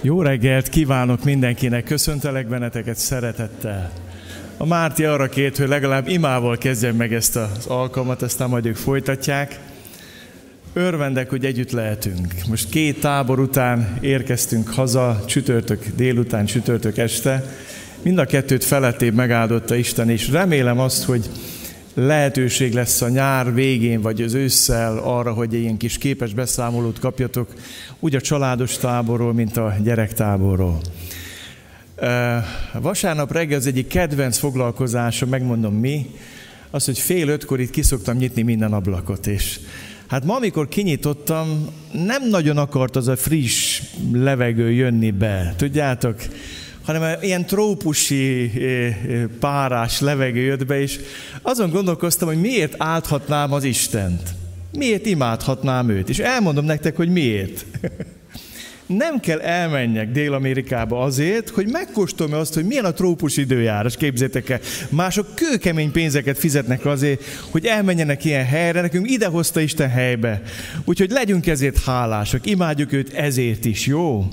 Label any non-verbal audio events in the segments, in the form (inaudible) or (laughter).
Jó reggelt kívánok mindenkinek, köszöntelek benneteket szeretettel. A Márti arra kért, hogy legalább imával kezdjem meg ezt az alkalmat, aztán majd ők folytatják. Örvendek, hogy együtt lehetünk. Most két tábor után érkeztünk haza, csütörtök délután, csütörtök este. Mind a kettőt felettébb megáldotta Isten, és remélem azt, hogy lehetőség lesz a nyár végén, vagy az ősszel arra, hogy ilyen kis képes beszámolót kapjatok, úgy a családos táborról, mint a gyerektáborról. Vasárnap reggel az egyik kedvenc foglalkozása, megmondom mi, az, hogy fél ötkor itt kiszoktam nyitni minden ablakot, és hát ma, amikor kinyitottam, nem nagyon akart az a friss levegő jönni be. Tudjátok, hanem ilyen trópusi párás levegő jött be, és azon gondolkoztam, hogy miért álthatnám az Istent. Miért imádhatnám őt? És elmondom nektek, hogy miért. (laughs) Nem kell elmenjek Dél-Amerikába azért, hogy megkóstoljam azt, hogy milyen a trópus időjárás, képzétek el. Mások kőkemény pénzeket fizetnek azért, hogy elmenjenek ilyen helyre, nekünk idehozta Isten helybe. Úgyhogy legyünk ezért hálásak, imádjuk őt ezért is, jó?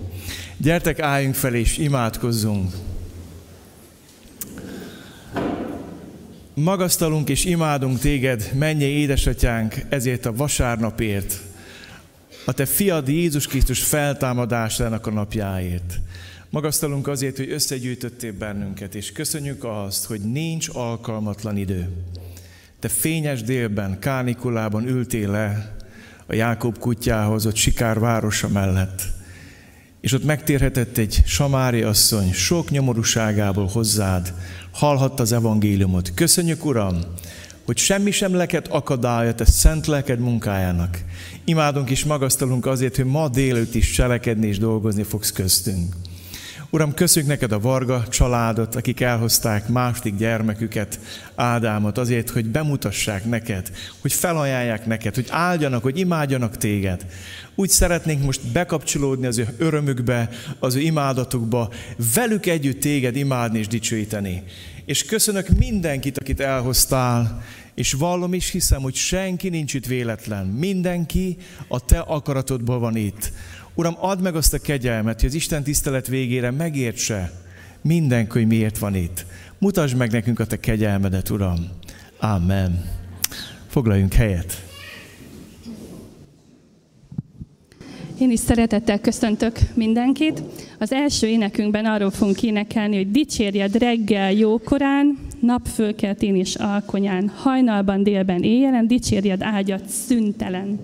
Gyertek, álljunk fel és imádkozzunk. Magasztalunk és imádunk téged, mennyi édesatyánk, ezért a vasárnapért, a te fiad Jézus Krisztus feltámadásának a napjáért. Magasztalunk azért, hogy összegyűjtöttél bennünket, és köszönjük azt, hogy nincs alkalmatlan idő. Te fényes délben, kánikulában ültél le a Jákob kutyához, ott Sikár városa mellett és ott megtérhetett egy samári asszony sok nyomorúságából hozzád, hallhatta az evangéliumot. Köszönjük, Uram, hogy semmi sem leket akadálya te szent lelked munkájának. Imádunk és magasztalunk azért, hogy ma délőtt is cselekedni és dolgozni fogsz köztünk. Uram, köszönjük neked a Varga családot, akik elhozták második gyermeküket, Ádámot, azért, hogy bemutassák neked, hogy felajánlják neked, hogy áldjanak, hogy imádjanak téged. Úgy szeretnénk most bekapcsolódni az ő örömükbe, az ő imádatukba, velük együtt téged imádni és dicsőíteni. És köszönök mindenkit, akit elhoztál, és vallom is hiszem, hogy senki nincs itt véletlen. Mindenki a te akaratodban van itt. Uram, add meg azt a kegyelmet, hogy az Isten tisztelet végére megértse mindenki, hogy miért van itt. Mutasd meg nekünk a te kegyelmedet, Uram. Amen. Foglaljunk helyet. Én is szeretettel köszöntök mindenkit. Az első énekünkben arról fogunk énekelni, hogy dicsérjed reggel jókorán, napfölkeltén és alkonyán, hajnalban, délben, éjjelen, dicsérjed ágyat szüntelen.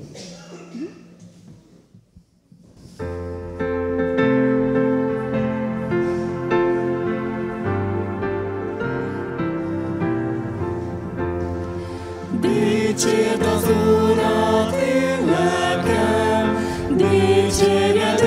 Dicsérd az Urat, én lelkem, dicsérjed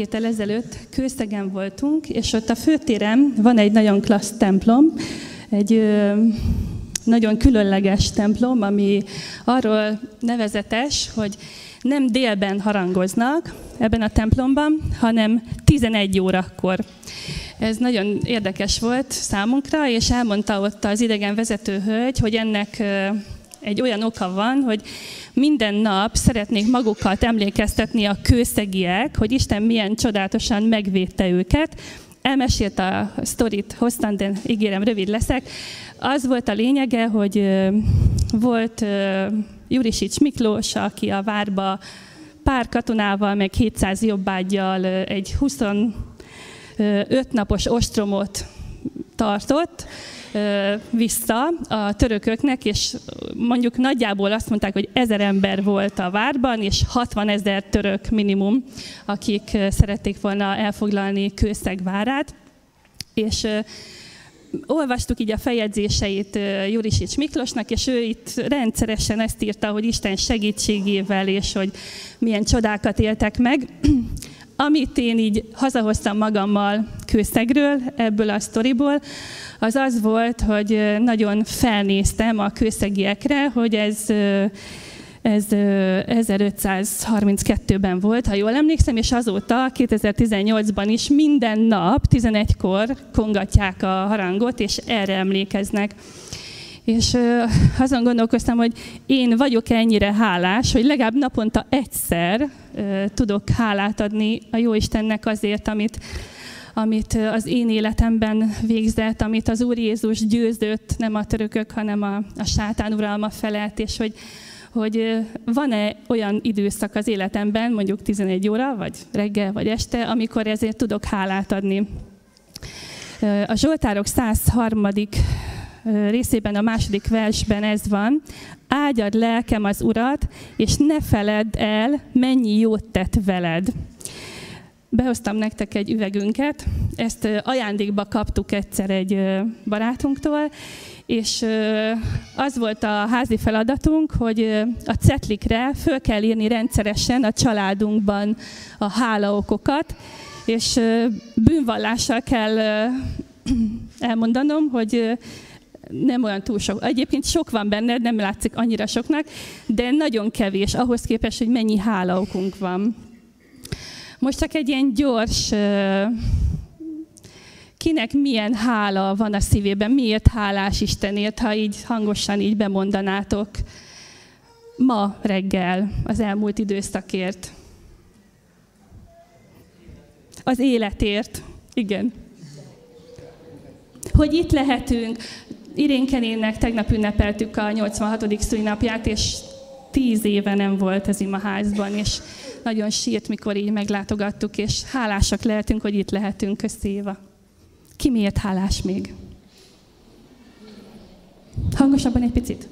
héttel ezelőtt Kőszegen voltunk, és ott a főtéren van egy nagyon klassz templom, egy ö, nagyon különleges templom, ami arról nevezetes, hogy nem délben harangoznak ebben a templomban, hanem 11 órakor. Ez nagyon érdekes volt számunkra, és elmondta ott az idegen vezető hölgy, hogy ennek egy olyan oka van, hogy minden nap szeretnék magukat emlékeztetni a kőszegiek, hogy Isten milyen csodálatosan megvédte őket. Elmesélt a sztorit, hoztam, de ígérem, rövid leszek. Az volt a lényege, hogy volt Jurisics Miklós, aki a várba pár katonával, meg 700 jobbágyjal egy 25 napos ostromot tartott, vissza a törököknek, és mondjuk nagyjából azt mondták, hogy ezer ember volt a várban, és 60 ezer török minimum, akik szerették volna elfoglalni Kőszeg várát. És olvastuk így a feljegyzéseit Jurisics Miklósnak, és ő itt rendszeresen ezt írta, hogy Isten segítségével, és hogy milyen csodákat éltek meg. Amit én így hazahoztam magammal kőszegről, ebből a sztoriból, az az volt, hogy nagyon felnéztem a kőszegiekre, hogy ez ez 1532-ben volt, ha jól emlékszem, és azóta 2018-ban is minden nap 11-kor kongatják a harangot, és erre emlékeznek. És azon gondolkoztam, hogy én vagyok ennyire hálás, hogy legalább naponta egyszer tudok hálát adni a Jóistennek azért, amit, amit az én életemben végzett, amit az Úr Jézus győzött, nem a törökök, hanem a, a sátán uralma felett, és hogy, hogy van-e olyan időszak az életemben, mondjuk 11 óra, vagy reggel, vagy este, amikor ezért tudok hálát adni. A Zsoltárok 103. részében, a második versben ez van. Ágyad lelkem az Urat, és ne feledd el, mennyi jót tett veled. Behoztam nektek egy üvegünket, ezt ajándékba kaptuk egyszer egy barátunktól, és az volt a házi feladatunk, hogy a cetlikre föl kell írni rendszeresen a családunkban a hálaokokat, és bűnvallással kell (clears throat) elmondanom, hogy nem olyan túl sok. Egyébként sok van benne, nem látszik annyira soknak, de nagyon kevés ahhoz képest, hogy mennyi hálaokunk van. Most csak egy ilyen gyors kinek milyen hála van a szívében, miért hálás Istenért, ha így hangosan így bemondanátok ma reggel az elmúlt időszakért. Az életért, igen. Hogy itt lehetünk, Irénkenének tegnap ünnepeltük a 86. szülinapját, és tíz éve nem volt az imaházban, és nagyon sírt, mikor így meglátogattuk, és hálásak lehetünk, hogy itt lehetünk, köszi Éva. Ki miért hálás még? Hangosabban egy picit.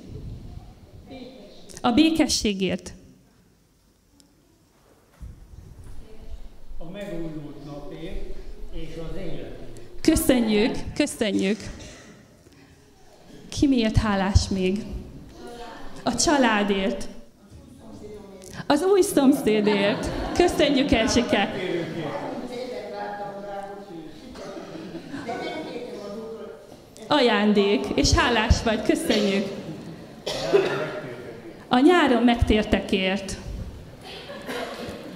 A békességért. A megújult napért és az életért. Köszönjük, köszönjük. Ki miért hálás még? A családért. Az új szomszédért. Köszönjük, Erzsike. Ajándék, és hálás vagy, köszönjük. A nyáron megtértekért.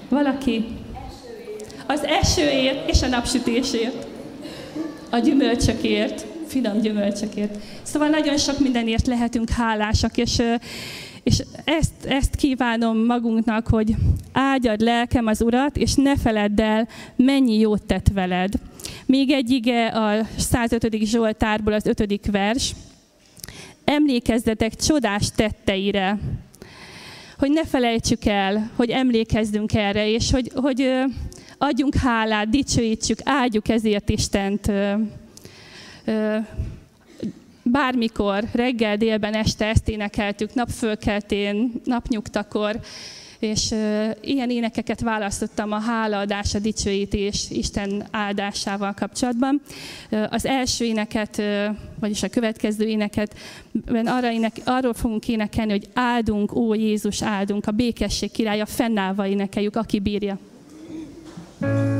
Valaki? Az esőért és a napsütésért. A gyümölcsökért, finom gyümölcsökért. Szóval nagyon sok mindenért lehetünk hálásak, és, és ezt, ezt kívánom magunknak, hogy áldjad lelkem az Urat, és ne feledd el, mennyi jót tett veled. Még egy ige a 105. Zsoltárból, az 5. vers. Emlékezzetek csodás tetteire, hogy ne felejtsük el, hogy emlékezzünk erre, és hogy, hogy adjunk hálát, dicsőítsük, áldjuk ezért Istent. Bármikor, reggel, délben, este ezt énekeltük, napfölkeltén, napnyugtakor, és ilyen énekeket választottam a hálaadás, a dicsőítés Isten áldásával kapcsolatban. Az első éneket, vagyis a következő éneket, arra ének, arról fogunk énekelni, hogy áldunk, ó Jézus, áldunk, a békesség királya, fennállva énekeljük, aki bírja. thank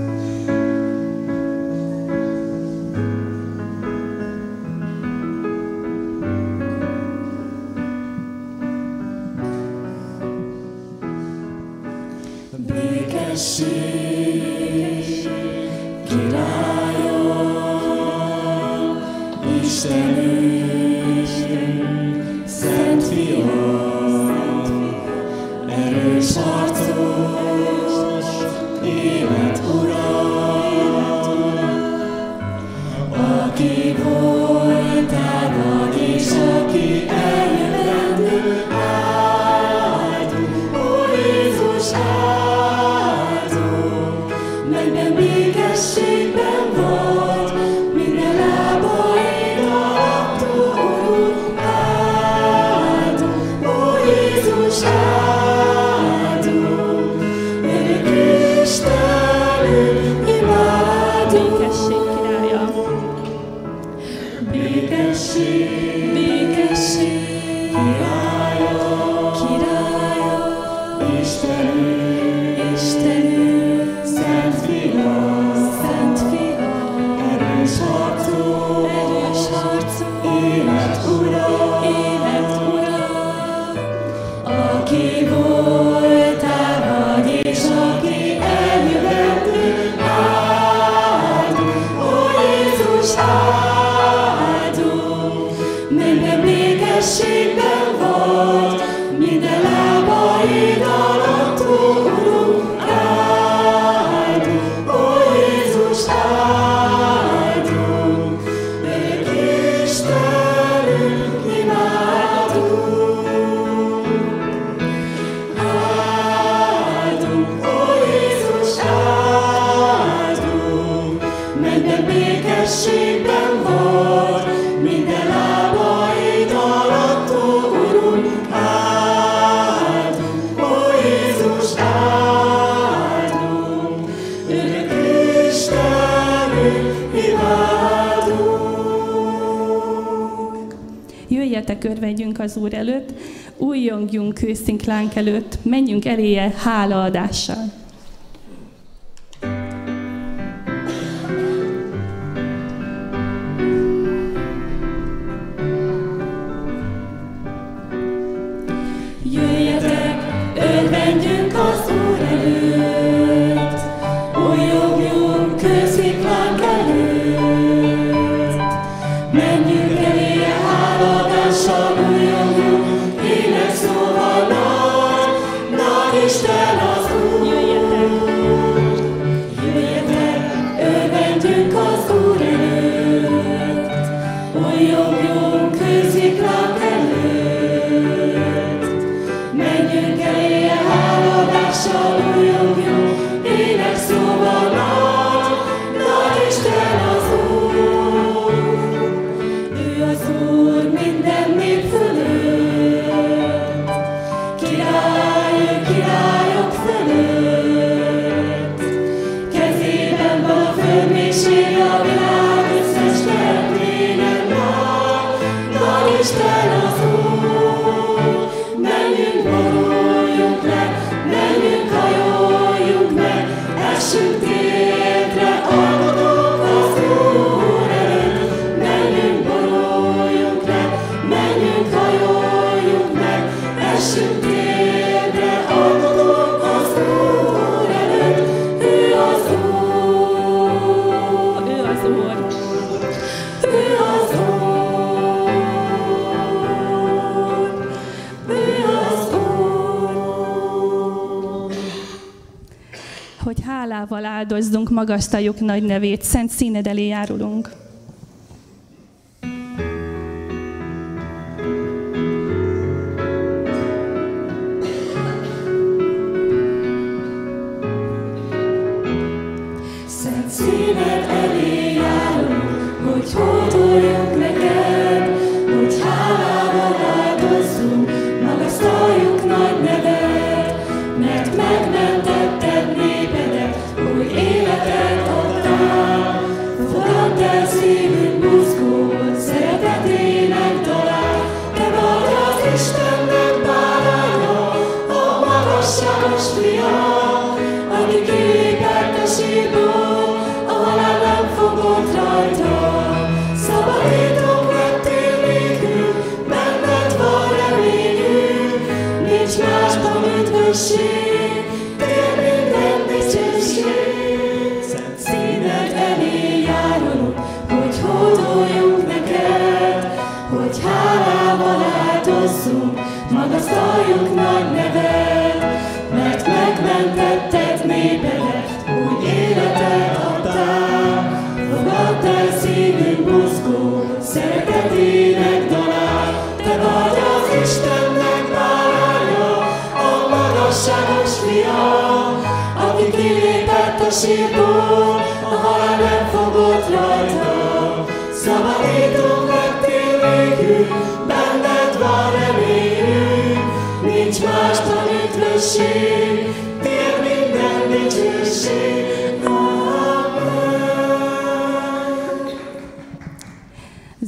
Stand. az Úr előtt, újjongjunk ő szinklánk előtt, menjünk eléje hálaadással. magasztaljuk nagy nevét, szent színed elé járulunk. Sírból.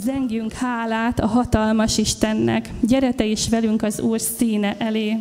Zengjünk hálát a hatalmas Istennek. Gyere te is velünk az Úr színe elé.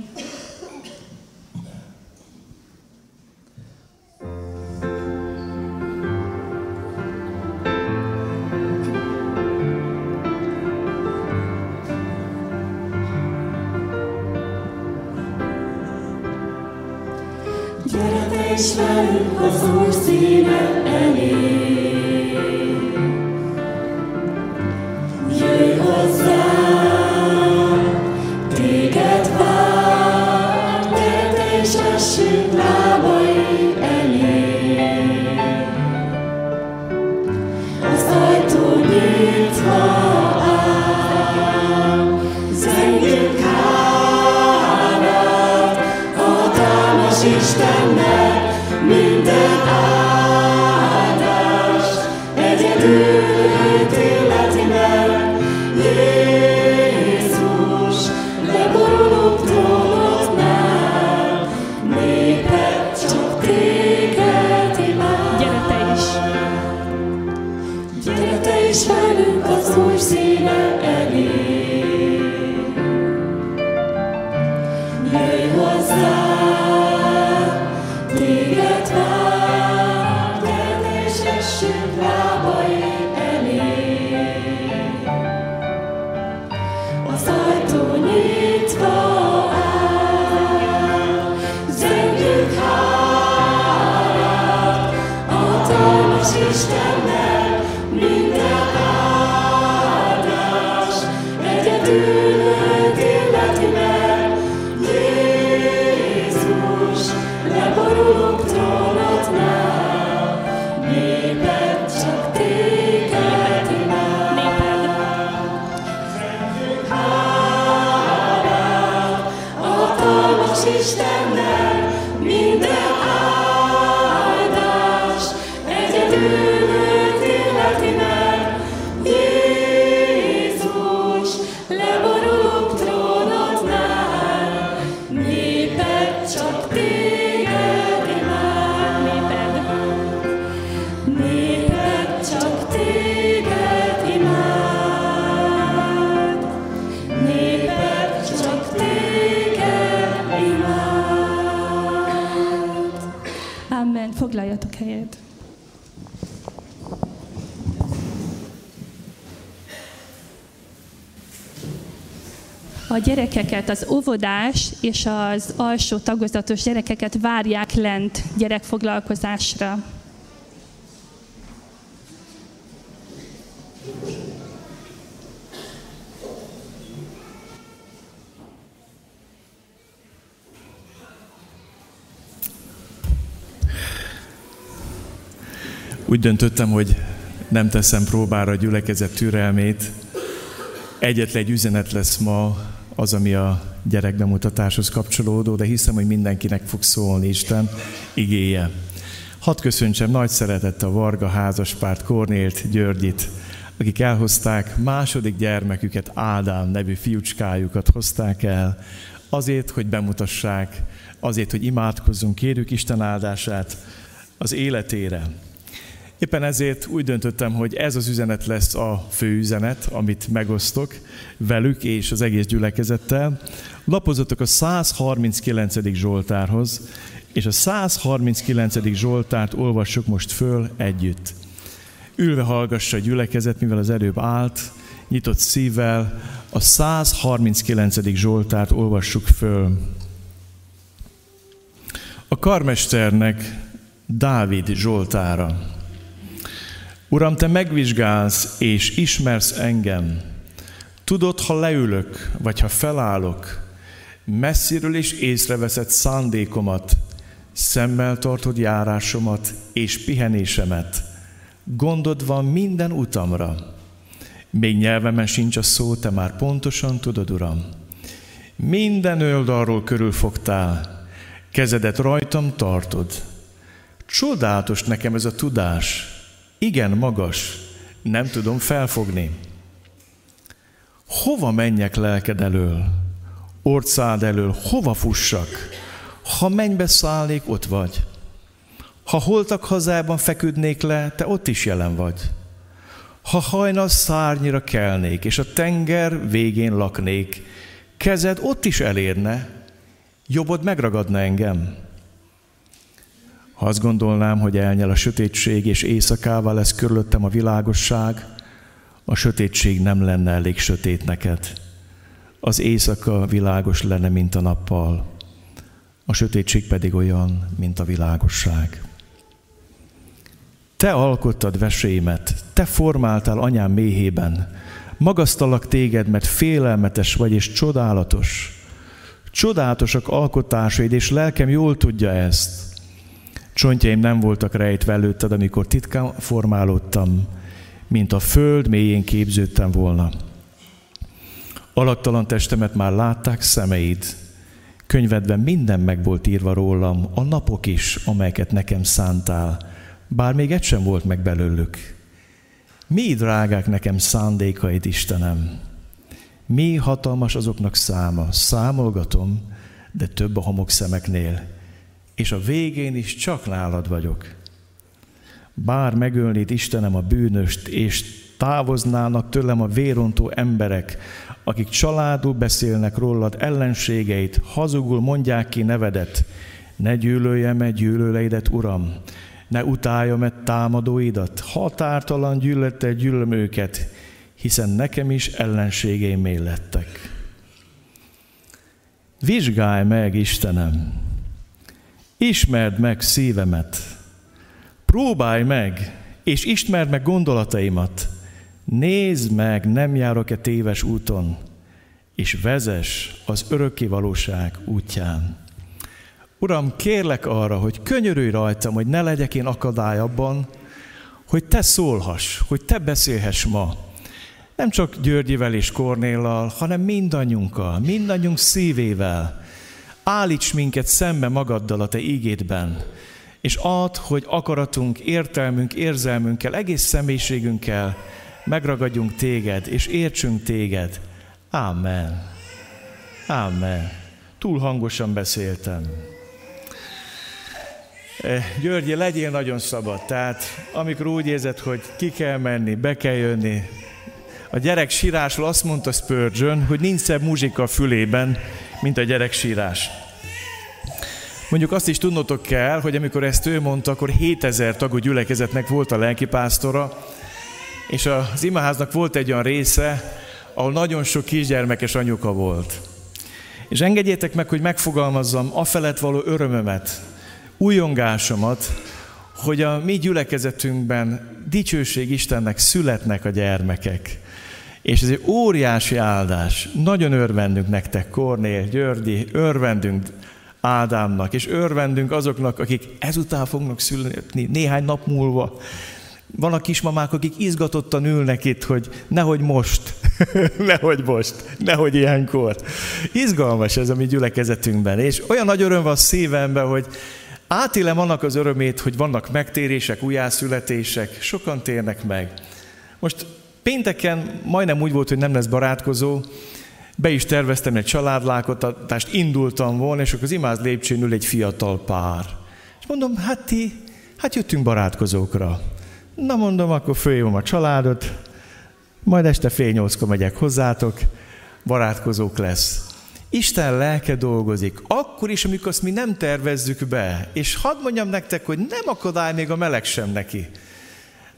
A gyerekeket, az óvodás és az alsó tagozatos gyerekeket várják lent gyerekfoglalkozásra. Úgy döntöttem, hogy nem teszem próbára a gyülekezet türelmét. Egyetlen egy üzenet lesz ma, az, ami a gyerekbemutatáshoz kapcsolódó, de hiszem, hogy mindenkinek fog szólni Isten igéje. Hadd köszöntsem nagy szeretettel Varga házaspárt Kornélt, Györgyit, akik elhozták második gyermeküket, Ádám nevű fiúcskájukat hozták el, azért, hogy bemutassák, azért, hogy imádkozzunk, kérjük Isten áldását az életére. Éppen ezért úgy döntöttem, hogy ez az üzenet lesz a fő üzenet, amit megosztok velük és az egész gyülekezettel. Lapozatok a 139. Zsoltárhoz, és a 139. Zsoltárt olvassuk most föl együtt. Ülve hallgassa a gyülekezet, mivel az előbb állt, nyitott szívvel, a 139. Zsoltárt olvassuk föl. A karmesternek Dávid Zsoltára. Uram, te megvizsgálsz és ismersz engem. Tudod, ha leülök, vagy ha felállok, messziről is észreveszed szándékomat, szemmel tartod járásomat és pihenésemet. Gondod van minden utamra. Még nyelvemen sincs a szó, te már pontosan tudod, Uram. Minden öldalról körülfogtál, kezedet rajtam tartod. Csodálatos nekem ez a tudás, igen magas, nem tudom felfogni. Hova menjek lelked elől, orcád elől, hova fussak? Ha mennybe szállnék, ott vagy. Ha holtak hazában feküdnék le, te ott is jelen vagy. Ha hajnal szárnyira kelnék, és a tenger végén laknék, kezed ott is elérne, jobbod megragadna engem. Ha azt gondolnám, hogy elnyel a sötétség, és éjszakával lesz körülöttem a világosság, a sötétség nem lenne elég sötét neked. Az éjszaka világos lenne, mint a nappal, a sötétség pedig olyan, mint a világosság. Te alkottad vesémet, te formáltál anyám méhében, magasztalak téged, mert félelmetes vagy és csodálatos. Csodálatosak alkotásaid, és lelkem jól tudja ezt. Csontjaim nem voltak rejtve előtted, amikor titkán formálódtam, mint a föld mélyén képződtem volna. Alaktalan testemet már látták szemeid, könyvedben minden meg volt írva rólam, a napok is, amelyeket nekem szántál, bár még egy sem volt meg belőlük. Mi drágák nekem szándékaid, Istenem? Mi hatalmas azoknak száma? Számolgatom, de több a homok szemeknél, és a végén is csak nálad vagyok. Bár megölnéd Istenem a bűnöst, és távoznának tőlem a vérontó emberek, akik családul beszélnek rólad ellenségeit, hazugul mondják ki nevedet, ne gyűlöljem-e gyűlöleidet, Uram, ne utáljam-e támadóidat, határtalan gyűlölettel gyűlöm őket, hiszen nekem is ellenségeim lettek. Vizsgálj meg, Istenem, ismerd meg szívemet, próbálj meg, és ismerd meg gondolataimat, nézd meg, nem járok-e téves úton, és vezes az örökké valóság útján. Uram, kérlek arra, hogy könyörülj rajtam, hogy ne legyek én akadály abban, hogy te szólhass, hogy te beszélhess ma. Nem csak Györgyivel és Kornéllal, hanem mindannyiunkkal, mindannyiunk szívével. Állíts minket szembe magaddal a te ígédben, és add, hogy akaratunk, értelmünk, érzelmünkkel, egész személyiségünkkel megragadjunk téged, és értsünk téged. Amen. Amen. Túl hangosan beszéltem. Eh, Györgyi, legyél nagyon szabad. Tehát amikor úgy érzed, hogy ki kell menni, be kell jönni, a gyerek sírásról azt mondta Spurgeon, hogy nincs szebb muzsika a fülében, mint a gyerek sírás. Mondjuk azt is tudnotok kell, hogy amikor ezt ő mondta, akkor 7000 tagú gyülekezetnek volt a lelkipásztora, és az imaháznak volt egy olyan része, ahol nagyon sok kisgyermekes anyuka volt. És engedjétek meg, hogy megfogalmazzam a felett való örömömet, újongásomat, hogy a mi gyülekezetünkben dicsőség Istennek születnek a gyermekek. És ez egy óriási áldás. Nagyon örvendünk nektek, Kornél, Györgyi, örvendünk Ádámnak, és örvendünk azoknak, akik ezután fognak születni néhány nap múlva. Van a kismamák, akik izgatottan ülnek itt, hogy nehogy most, (laughs) nehogy most, nehogy ilyenkor. Izgalmas ez a mi gyülekezetünkben, és olyan nagy öröm van szívemben, hogy átélem annak az örömét, hogy vannak megtérések, újjászületések, sokan térnek meg. Most pénteken majdnem úgy volt, hogy nem lesz barátkozó, be is terveztem egy családlákotatást, indultam volna, és akkor az imáz lépcsőn ül egy fiatal pár. És mondom, hát ti, hát jöttünk barátkozókra. Na mondom, akkor följön a családot, majd este fél nyolckor megyek hozzátok, barátkozók lesz. Isten lelke dolgozik, akkor is, amikor azt mi nem tervezzük be. És hadd mondjam nektek, hogy nem akadály még a meleg sem neki.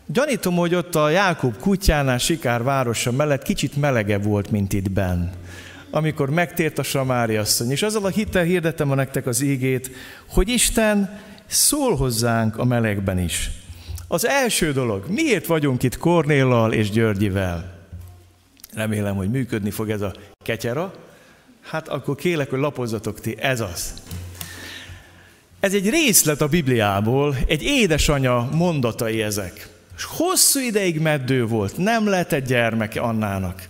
Gyanítom, hogy ott a Jákob kutyánál, Sikár városa mellett kicsit melegebb volt, mint itt benn. Amikor megtért a Samári asszony, és azzal a hittel hirdetem a nektek az ígét, hogy Isten szól hozzánk a melegben is. Az első dolog, miért vagyunk itt Kornéllal és Györgyivel? Remélem, hogy működni fog ez a ketyera. Hát akkor kélek, hogy lapozzatok ti, ez az. Ez egy részlet a Bibliából, egy édesanya mondatai ezek. És hosszú ideig meddő volt, nem egy gyermeke Annának.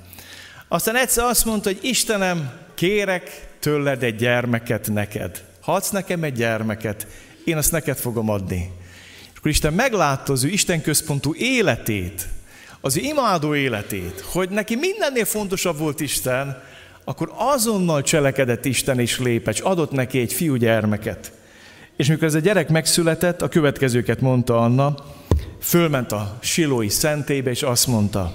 Aztán egyszer azt mondta, hogy Istenem, kérek tőled egy gyermeket neked. Ha adsz nekem egy gyermeket, én azt neked fogom adni. És akkor Isten meglátta az ő Isten központú életét, az ő imádó életét, hogy neki mindennél fontosabb volt Isten, akkor azonnal cselekedett Isten és lépett, és adott neki egy fiú gyermeket. És mikor ez a gyerek megszületett, a következőket mondta Anna, fölment a silói szentébe, és azt mondta,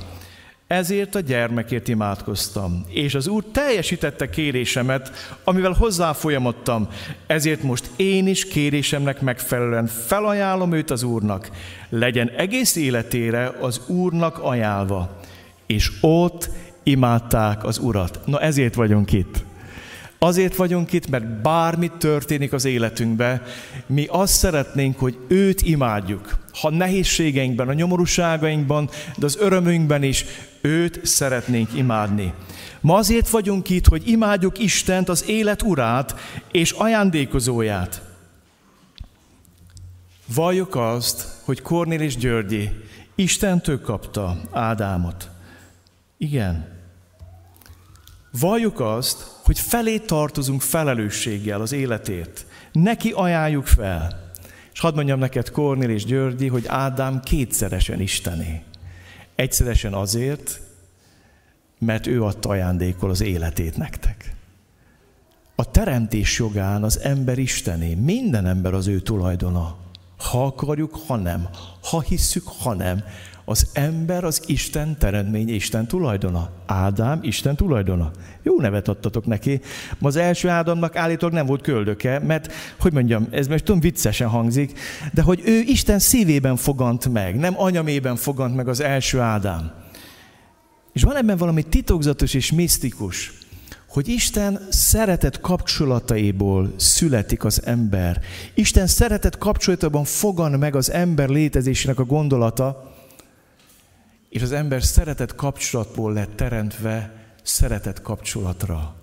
ezért a gyermekért imádkoztam, és az Úr teljesítette kérésemet, amivel hozzáfolyamodtam, ezért most én is kérésemnek megfelelően felajánlom őt az Úrnak, legyen egész életére az Úrnak ajánlva. És ott imádták az Urat. Na ezért vagyunk itt. Azért vagyunk itt, mert bármi történik az életünkbe, mi azt szeretnénk, hogy őt imádjuk. Ha nehézségeinkben, a nyomorúságainkban, de az örömünkben is őt szeretnénk imádni. Ma azért vagyunk itt, hogy imádjuk Istent, az élet urát és ajándékozóját. Valljuk azt, hogy Kornél és Györgyi Istentől kapta Ádámot. Igen. Valljuk azt, hogy felé tartozunk felelősséggel az életért. Neki ajánljuk fel. És hadd mondjam neked, Kornél és Györgyi, hogy Ádám kétszeresen Istené. Egyszeresen azért, mert ő adta ajándékol az életét nektek. A teremtés jogán az ember Istené, minden ember az ő tulajdona. Ha akarjuk, ha nem. Ha hisszük, ha nem. Az ember az Isten teremtmény, Isten tulajdona. Ádám Isten tulajdona. Jó nevet adtatok neki. Ma az első Ádámnak állítólag nem volt köldöke, mert, hogy mondjam, ez most tudom viccesen hangzik, de hogy ő Isten szívében fogant meg, nem anyamében fogant meg az első Ádám. És van ebben valami titokzatos és misztikus, hogy Isten szeretet kapcsolataiból születik az ember. Isten szeretet kapcsolatában fogan meg az ember létezésének a gondolata, és az ember szeretet kapcsolatból lett teremtve szeretet kapcsolatra.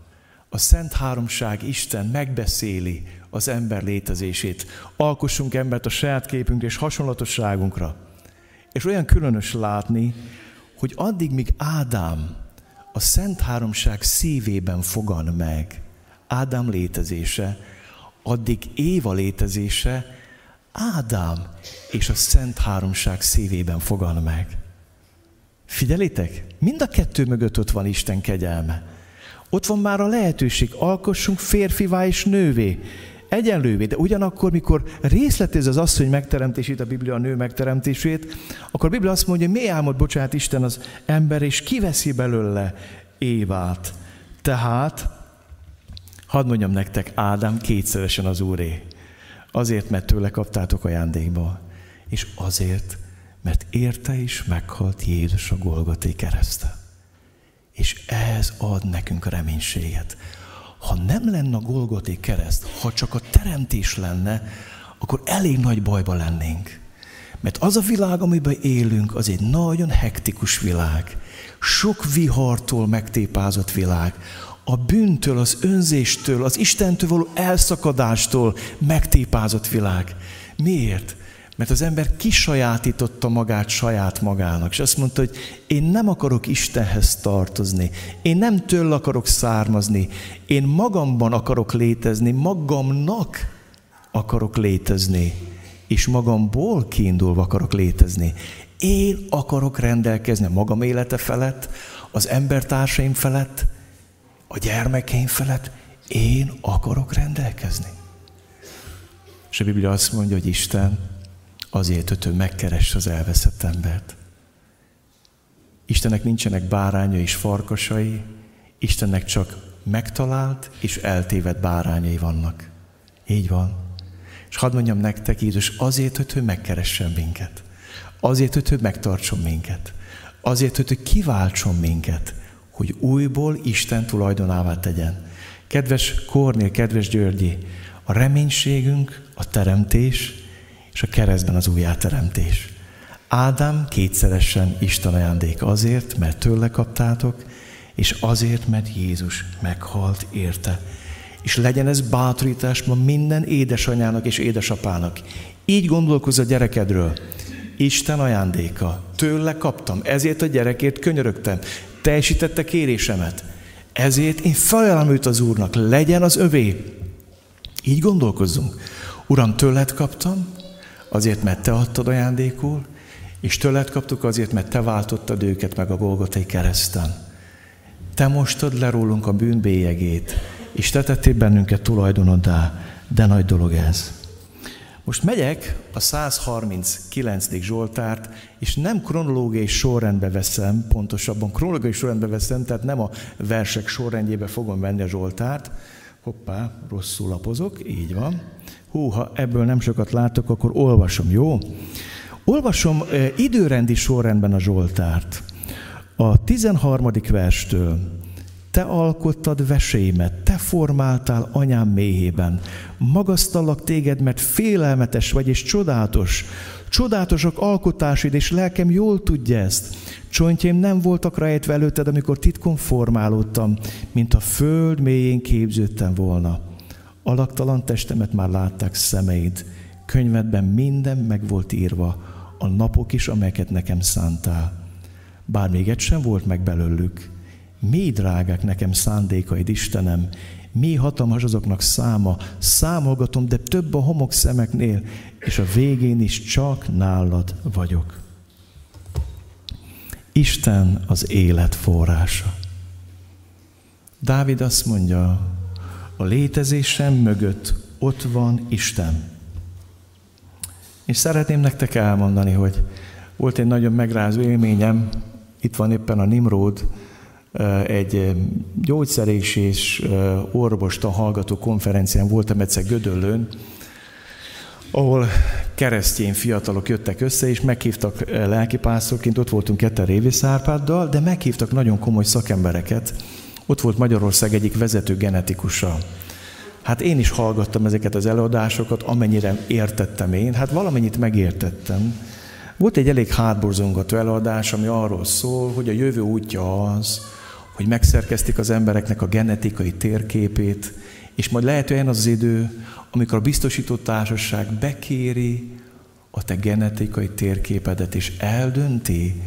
A Szent Háromság Isten megbeszéli az ember létezését. Alkossunk embert a saját képünk és hasonlatosságunkra. És olyan különös látni, hogy addig, míg Ádám a Szent Háromság szívében fogan meg, Ádám létezése, addig Éva létezése Ádám és a Szent Háromság szívében fogan meg. Figyelitek? Mind a kettő mögött ott van Isten kegyelme. Ott van már a lehetőség, alkossunk férfivá és nővé, egyenlővé, de ugyanakkor, mikor részletez az asszony megteremtését, a Biblia a nő megteremtését, akkor a Biblia azt mondja, mi álmod, bocsánat Isten az ember, és kiveszi belőle Évát. Tehát, hadd mondjam nektek, Ádám kétszeresen az úré. Azért, mert tőle kaptátok ajándékba, és azért, mert érte is meghalt Jézus a Golgoté kereszte. És ez ad nekünk a reménységet. Ha nem lenne a Golgoté kereszt, ha csak a teremtés lenne, akkor elég nagy bajba lennénk. Mert az a világ, amiben élünk, az egy nagyon hektikus világ. Sok vihartól megtépázott világ. A bűntől, az önzéstől, az Istentől való elszakadástól megtépázott világ. Miért? Mert az ember kisajátította magát saját magának, és azt mondta, hogy én nem akarok Istenhez tartozni, én nem tőle akarok származni, én magamban akarok létezni, magamnak akarok létezni, és magamból kiindulva akarok létezni. Én akarok rendelkezni a magam élete felett, az embertársaim felett, a gyermekeim felett, én akarok rendelkezni. És a Biblia azt mondja, hogy Isten azért, hogy ő megkeresse az elveszett embert. Istennek nincsenek báránya és farkasai, Istennek csak megtalált és eltévedt bárányai vannak. Így van. És hadd mondjam nektek, Jézus, azért, hogy ő megkeressen minket. Azért, hogy ő megtartson minket. Azért, hogy ő kiváltson minket, hogy újból Isten tulajdonává tegyen. Kedves Kornél, kedves Györgyi, a reménységünk, a teremtés, és a keresztben az újjáteremtés. Ádám kétszeresen Isten ajándék azért, mert tőle kaptátok, és azért, mert Jézus meghalt érte. És legyen ez bátorítás ma minden édesanyának és édesapának. Így gondolkozz a gyerekedről. Isten ajándéka. Tőle kaptam, ezért a gyerekért könyörögtem. Teljesítette kérésemet. Ezért én felajánlom őt az Úrnak, legyen az övé. Így gondolkozzunk. Uram, tőled kaptam, azért, mert te adtad ajándékul, és tőled kaptuk azért, mert te váltottad őket meg a Golgotai kereszten. Te mostad le rólunk a bűn bélyegét, és te tettél bennünket tulajdonoddá, de nagy dolog ez. Most megyek a 139. Zsoltárt, és nem kronológiai sorrendbe veszem, pontosabban kronológiai sorrendbe veszem, tehát nem a versek sorrendjébe fogom venni a Zsoltárt. Hoppá, rosszul lapozok, így van. Hú, ha ebből nem sokat látok, akkor olvasom, jó? Olvasom eh, időrendi sorrendben a Zsoltárt. A 13. verstől. Te alkottad veséimet, te formáltál anyám méhében. Magasztallak téged, mert félelmetes vagy és csodálatos. Csodálatosak alkotásid, és lelkem jól tudja ezt. Csontjaim nem voltak rejtve előtted, amikor titkon formálódtam, mint a föld mélyén képződtem volna. Alaktalan testemet már látták szemeid. Könyvedben minden meg volt írva, a napok is, amelyeket nekem szántál. Bár még egy sem volt meg belőlük. Mi drágák nekem szándékaid, Istenem, mi hatalmas azoknak száma, számolgatom, de több a homok szemeknél, és a végén is csak nálad vagyok. Isten az élet forrása. Dávid azt mondja, a létezésem mögött ott van Isten. És szeretném nektek elmondani, hogy volt egy nagyon megrázó élményem, itt van éppen a Nimród, egy gyógyszerés és orvosta hallgató konferencián voltam egyszer Gödöllőn, ahol keresztény fiatalok jöttek össze, és meghívtak lelkipásztorként, ott voltunk Keter Révész Árpáddal, de meghívtak nagyon komoly szakembereket. Ott volt Magyarország egyik vezető genetikusa. Hát én is hallgattam ezeket az előadásokat, amennyire értettem én, hát valamennyit megértettem. Volt egy elég hátborzongató előadás, ami arról szól, hogy a jövő útja az, hogy megszerkeztik az embereknek a genetikai térképét, és majd lehet olyan az, az idő, amikor a biztosított társaság bekéri a te genetikai térképedet, és eldönti,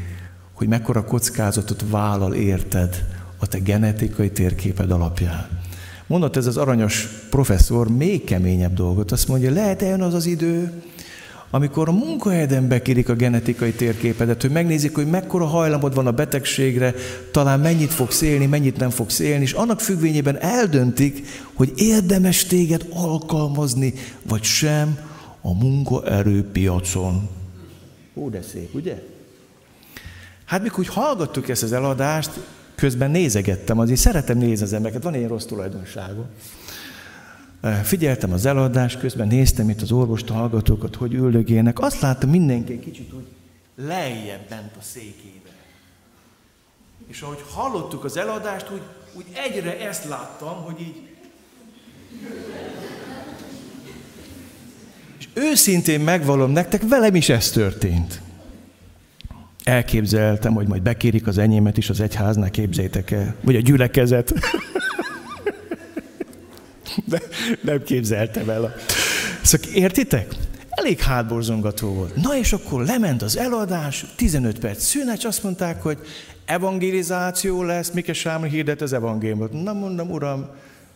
hogy mekkora kockázatot vállal érted a te genetikai térképed alapján. Mondott ez az aranyos professzor még keményebb dolgot. Azt mondja, lehet eljön az az idő, amikor a munkahelyeden bekérik a genetikai térképedet, hogy megnézik, hogy mekkora hajlamod van a betegségre, talán mennyit fogsz élni, mennyit nem fogsz élni, és annak függvényében eldöntik, hogy érdemes téged alkalmazni, vagy sem a munkaerőpiacon. Ó, de szép, ugye? Hát mikor úgy hallgattuk ezt az eladást, közben nézegettem, azért szeretem nézni az embereket, van ilyen rossz tulajdonságom. Figyeltem az eladást, közben néztem itt az orvosta hallgatókat, hogy üldögének. Azt láttam mindenki egy kicsit úgy lejjebb bent a székébe. És ahogy hallottuk az eladást, úgy, úgy egyre ezt láttam, hogy így... És őszintén megvalom nektek, velem is ez történt. Elképzeltem, hogy majd bekérik az enyémet is az egyháznál, képzeljétek el. Vagy a gyülekezet. De nem képzeltem el. A... Szóval értitek? Elég hátborzongató volt. Na és akkor lement az eladás, 15 perc szünet, és azt mondták, hogy evangelizáció lesz, Mike Sámon hirdet az evangéliumot. Na mondom, uram,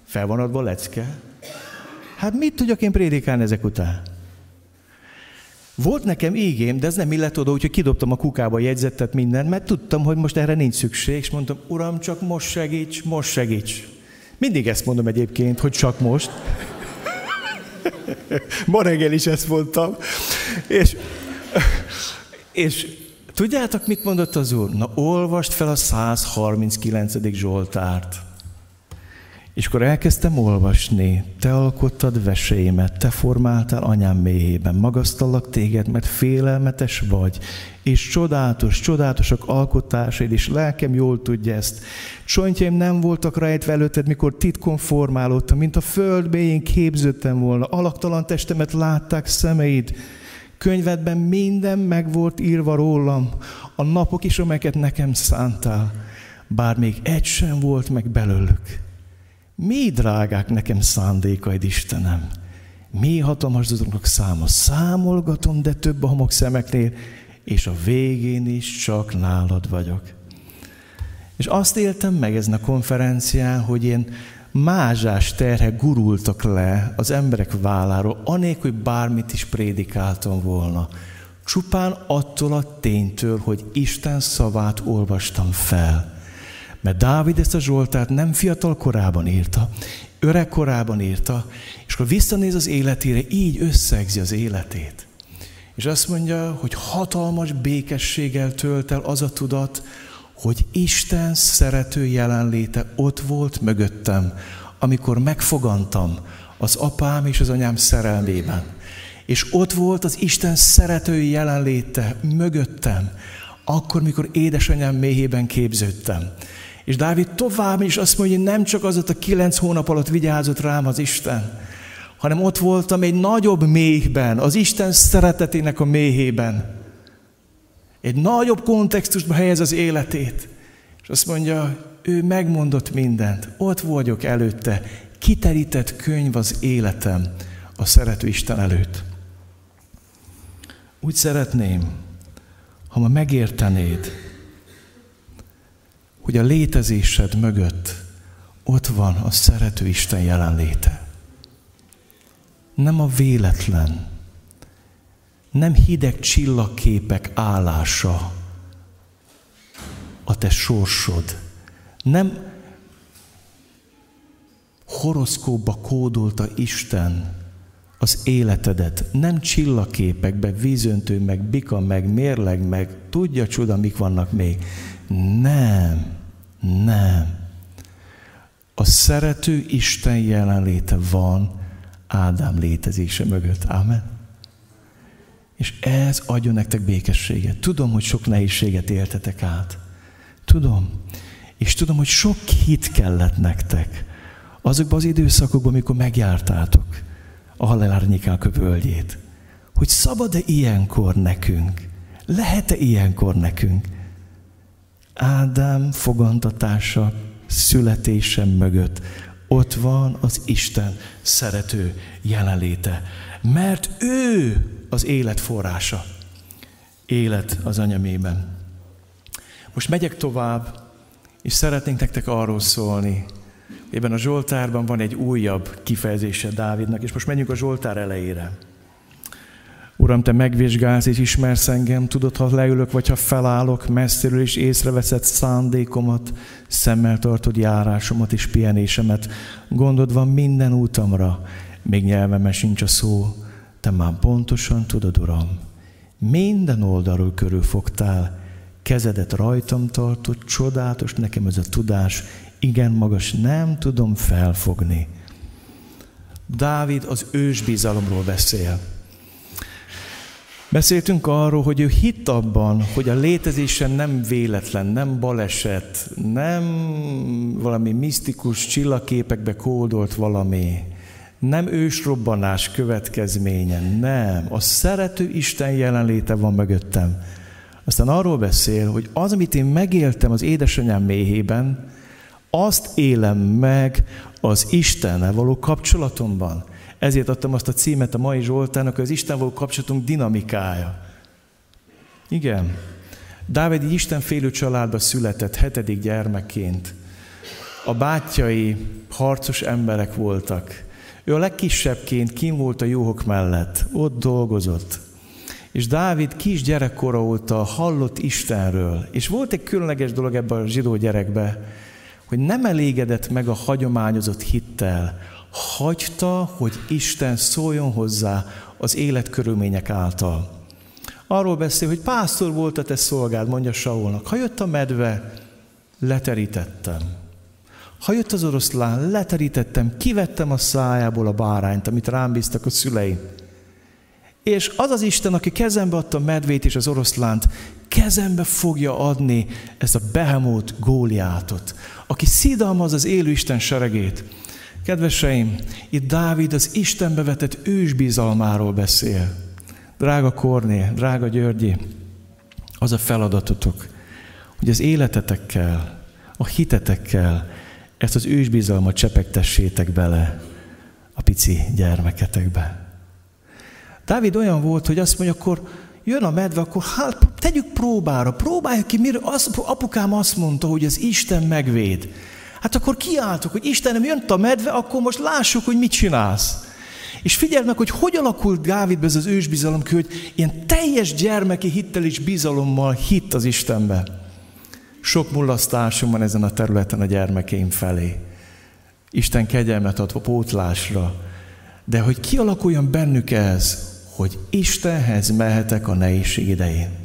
fel van adva lecke. Hát mit tudjak én prédikálni ezek után? Volt nekem ígém, de ez nem illett oda, úgyhogy kidobtam a kukába a jegyzetet mindent, mert tudtam, hogy most erre nincs szükség, és mondtam, uram, csak most segíts, most segíts. Mindig ezt mondom egyébként, hogy csak most. (laughs) Ma reggel is ezt mondtam. És, és tudjátok, mit mondott az úr? Na, olvast fel a 139. Zsoltárt. És akkor elkezdtem olvasni, te alkottad veséimet, te formáltál anyám méhében, magasztallak téged, mert félelmetes vagy, és csodálatos, csodálatosak alkotásaid, és lelkem jól tudja ezt. Csontjaim nem voltak rejtve előtted, mikor titkon formálódtam, mint a föld mélyén képződtem volna, alaktalan testemet látták szemeid, könyvedben minden meg volt írva rólam, a napok is, amelyeket nekem szántál. bár még egy sem volt meg belőlük. Mi drágák nekem szándékaid, Istenem? Mi hatalmas dolgok száma? Számolgatom, de több a homok szemeknél, és a végén is csak nálad vagyok. És azt éltem meg ezen a konferencián, hogy én mázsás terhe gurultak le az emberek válláról, anélkül, hogy bármit is prédikáltam volna. Csupán attól a ténytől, hogy Isten szavát olvastam fel. Mert Dávid ezt a Zsoltát nem fiatal korában írta, öreg korában írta, és akkor visszanéz az életére, így összegzi az életét. És azt mondja, hogy hatalmas békességgel tölt el az a tudat, hogy Isten szerető jelenléte ott volt mögöttem, amikor megfogantam az apám és az anyám szerelmében. És ott volt az Isten szerető jelenléte mögöttem, akkor, mikor édesanyám méhében képződtem. És Dávid tovább is azt mondja, hogy nem csak az a kilenc hónap alatt vigyázott rám az Isten, hanem ott voltam egy nagyobb méhben, az Isten szeretetének a méhében. Egy nagyobb kontextusba helyez az életét. És azt mondja, ő megmondott mindent, ott vagyok előtte, kiterített könyv az életem a szerető Isten előtt. Úgy szeretném, ha ma megértenéd, hogy a létezésed mögött ott van a szerető Isten jelenléte. Nem a véletlen, nem hideg csillagképek állása a te sorsod, nem horoszkóba kódolta Isten az életedet, nem csillagképekbe, vízöntő, meg bika, meg mérleg, meg tudja csoda, mik vannak még. Nem, nem. A szerető Isten jelenléte van Ádám létezése mögött. Amen. És ez adja nektek békességet. Tudom, hogy sok nehézséget éltetek át. Tudom. És tudom, hogy sok hit kellett nektek. Azokban az időszakokban, amikor megjártátok a halálárnyékák völgyét. Hogy szabad-e ilyenkor nekünk? Lehet-e ilyenkor nekünk? Ádám fogantatása, születése mögött ott van az Isten szerető jelenléte. Mert ő az élet forrása. Élet az anyamében. Most megyek tovább, és szeretnénk nektek arról szólni, Ebben a Zsoltárban van egy újabb kifejezése Dávidnak, és most menjünk a Zsoltár elejére. Uram, te megvizsgálsz és ismersz engem, tudod, ha leülök vagy ha felállok, messziről is észreveszed szándékomat, szemmel tartod járásomat és pihenésemet. Gondod van minden útamra, még nyelveme sincs a szó, te már pontosan tudod, Uram. Minden oldalról körülfogtál, kezedet rajtam tartott, csodálatos nekem ez a tudás, igen magas, nem tudom felfogni. Dávid az ősbizalomról beszél. Beszéltünk arról, hogy ő hitt abban, hogy a létezésen nem véletlen, nem baleset, nem valami misztikus csillagképekbe kódolt valami, nem ősrobbanás következménye, nem. A szerető Isten jelenléte van mögöttem. Aztán arról beszél, hogy az, amit én megéltem az édesanyám méhében, azt élem meg az Istennel való kapcsolatomban. Ezért adtam azt a címet a mai Zsoltának, az Isten való kapcsolatunk dinamikája. Igen. Dávid egy Istenfélő családba született, hetedik gyermekként. A bátyai harcos emberek voltak. Ő a legkisebbként kim volt a jóhok mellett, ott dolgozott. És Dávid kis gyerekkora óta hallott Istenről. És volt egy különleges dolog ebben a zsidó gyerekbe, hogy nem elégedett meg a hagyományozott hittel, hagyta, hogy Isten szóljon hozzá az életkörülmények által. Arról beszél, hogy pásztor volt a te szolgád, mondja Saulnak. Ha jött a medve, leterítettem. Ha jött az oroszlán, leterítettem, kivettem a szájából a bárányt, amit rám bíztak a szüleim. És az az Isten, aki kezembe adta a medvét és az oroszlánt, kezembe fogja adni ezt a behemót góliátot, aki szidalmaz az élő Isten seregét. Kedveseim, itt Dávid az Istenbe vetett ősbizalmáról beszél. Drága Korné, drága Györgyi, az a feladatotok, hogy az életetekkel, a hitetekkel ezt az ősbizalmat csepegtessétek bele a pici gyermeketekbe. Dávid olyan volt, hogy azt mondja, akkor jön a medve, akkor hát tegyük próbára, próbáljuk ki, mire az, apukám azt mondta, hogy az Isten megvéd. Hát akkor kiálltuk, hogy Istenem, jött a medve, akkor most lássuk, hogy mit csinálsz. És figyeld meg, hogy hogy alakult Dávidbe ez az ősbizalom, hogy ilyen teljes gyermeki hittel és bizalommal hitt az Istenbe. Sok mulasztásom van ezen a területen a gyermekeim felé. Isten kegyelmet adva pótlásra. De hogy kialakuljon bennük ez, hogy Istenhez mehetek a nehézség idején.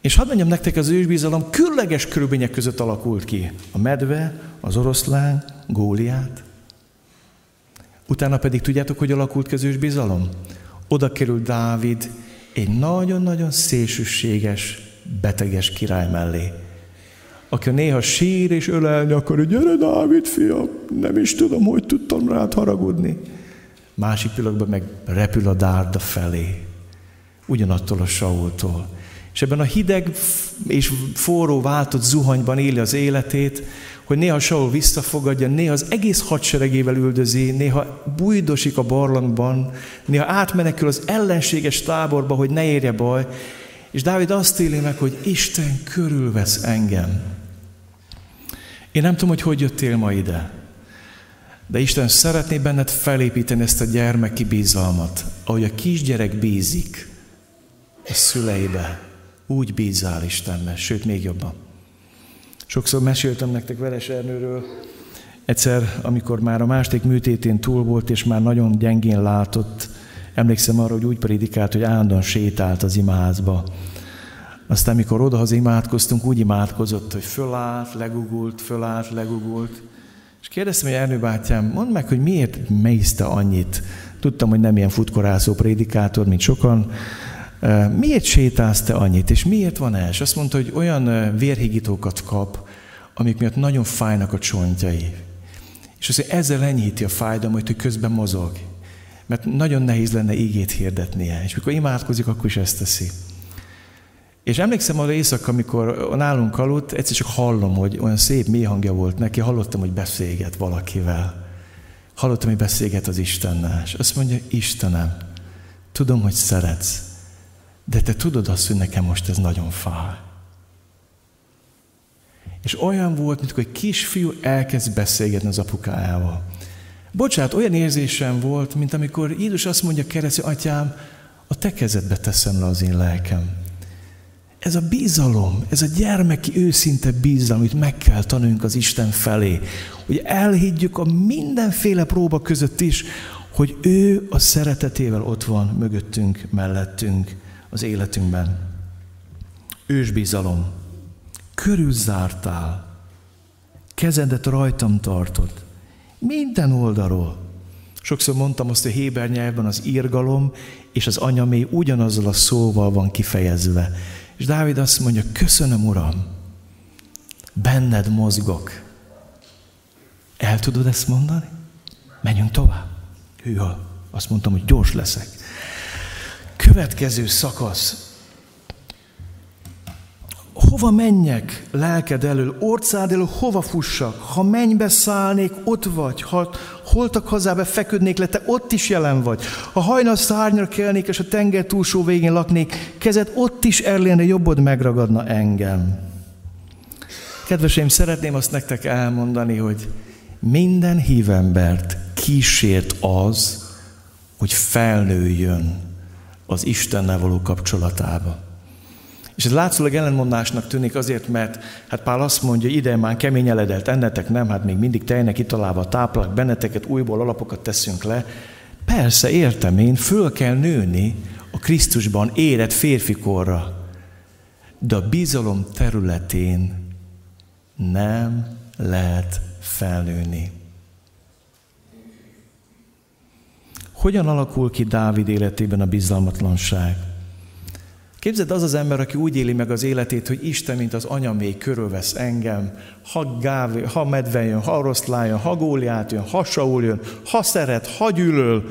És hadd mondjam nektek, az ősbizalom különleges körülmények között alakult ki. A medve, az oroszlán, Góliát. Utána pedig tudjátok, hogy alakult ki az ősbizalom? Oda került Dávid egy nagyon-nagyon szélsőséges, beteges király mellé, aki néha sír és ölelni akar, hogy gyere Dávid, fiam, nem is tudom, hogy tudtam rád haragudni. Másik pillanatban meg repül a dárda felé, ugyanattól a Saultól. És ebben a hideg és forró váltott zuhanyban éli az életét, hogy néha Saul visszafogadja, néha az egész hadseregével üldözi, néha bújdosik a barlangban, néha átmenekül az ellenséges táborba, hogy ne érje baj, és Dávid azt éli meg, hogy Isten körülvesz engem. Én nem tudom, hogy hogy jöttél ma ide, de Isten szeretné benned felépíteni ezt a gyermeki bizalmat, ahogy a kisgyerek bízik a szüleibe, úgy bízál Istenbe, sőt még jobban. Sokszor meséltem nektek Veres Ernőről, egyszer, amikor már a másik műtétén túl volt, és már nagyon gyengén látott, emlékszem arra, hogy úgy prédikált, hogy állandóan sétált az imázba. Aztán, mikor odahaza imádkoztunk, úgy imádkozott, hogy fölállt, legugult, fölállt, legugult. És kérdeztem, hogy Ernő bátyám, mondd meg, hogy miért mészte annyit. Tudtam, hogy nem ilyen futkorászó prédikátor, mint sokan. Miért sétálsz te annyit, és miért van ez? Azt mondta, hogy olyan vérhigítókat kap, amik miatt nagyon fájnak a csontjai. És mondja, ezzel enyhíti a fájdalmat, hogy közben mozog. Mert nagyon nehéz lenne ígét hirdetnie. És mikor imádkozik, akkor is ezt teszi. És emlékszem arra éjszaka, amikor nálunk aludt, egyszer csak hallom, hogy olyan szép mély hangja volt neki, hallottam, hogy beszélget valakivel. Hallottam, hogy beszélget az Istennel. És azt mondja, Istenem, tudom, hogy szeretsz, de te tudod azt, hogy nekem most ez nagyon fáj. És olyan volt, mint egy kisfiú elkezd beszélgetni az apukájával. Bocsát, olyan érzésem volt, mint amikor Jézus azt mondja keresztül, atyám, a te kezedbe teszem le az én lelkem. Ez a bizalom, ez a gyermeki őszinte bizalom, amit meg kell tanulnunk az Isten felé, hogy elhiggyük a mindenféle próba között is, hogy ő a szeretetével ott van mögöttünk, mellettünk az életünkben. Ősbizalom. Körülzártál. Kezedet rajtam tartod. Minden oldalról. Sokszor mondtam azt, hogy Héber nyelvben az írgalom és az anyamé ugyanazzal a szóval van kifejezve. És Dávid azt mondja, köszönöm, Uram, benned mozgok. El tudod ezt mondani? Menjünk tovább. Hűha, azt mondtam, hogy gyors leszek. Következő szakasz. Hova menjek lelked elől, orcád elől, hova fussak? Ha mennybe szállnék, ott vagy. Ha holtak hazába feküdnék le, te ott is jelen vagy. Ha hajnal szárnyra kelnék, és a tenger túlsó végén laknék, kezed ott is erlénre jobbod megragadna engem. Kedveseim, szeretném azt nektek elmondani, hogy minden hívembert kísért az, hogy felnőjön az Istennel való kapcsolatába. És ez látszólag ellenmondásnak tűnik azért, mert hát Pál azt mondja, ide már kemény eledelt ennetek, nem, hát még mindig tejnek italálva táplálak benneteket, újból alapokat teszünk le. Persze, értem én, föl kell nőni a Krisztusban érett férfikorra, de a bizalom területén nem lehet felnőni. Hogyan alakul ki Dávid életében a bizalmatlanság? Képzeld, az az ember, aki úgy éli meg az életét, hogy Isten, mint az anya még körülvesz engem, ha, gáv, ha medve jön, ha oroszlán jön, ha góliát jön, ha Saul jön, ha szeret, ha gyűlöl,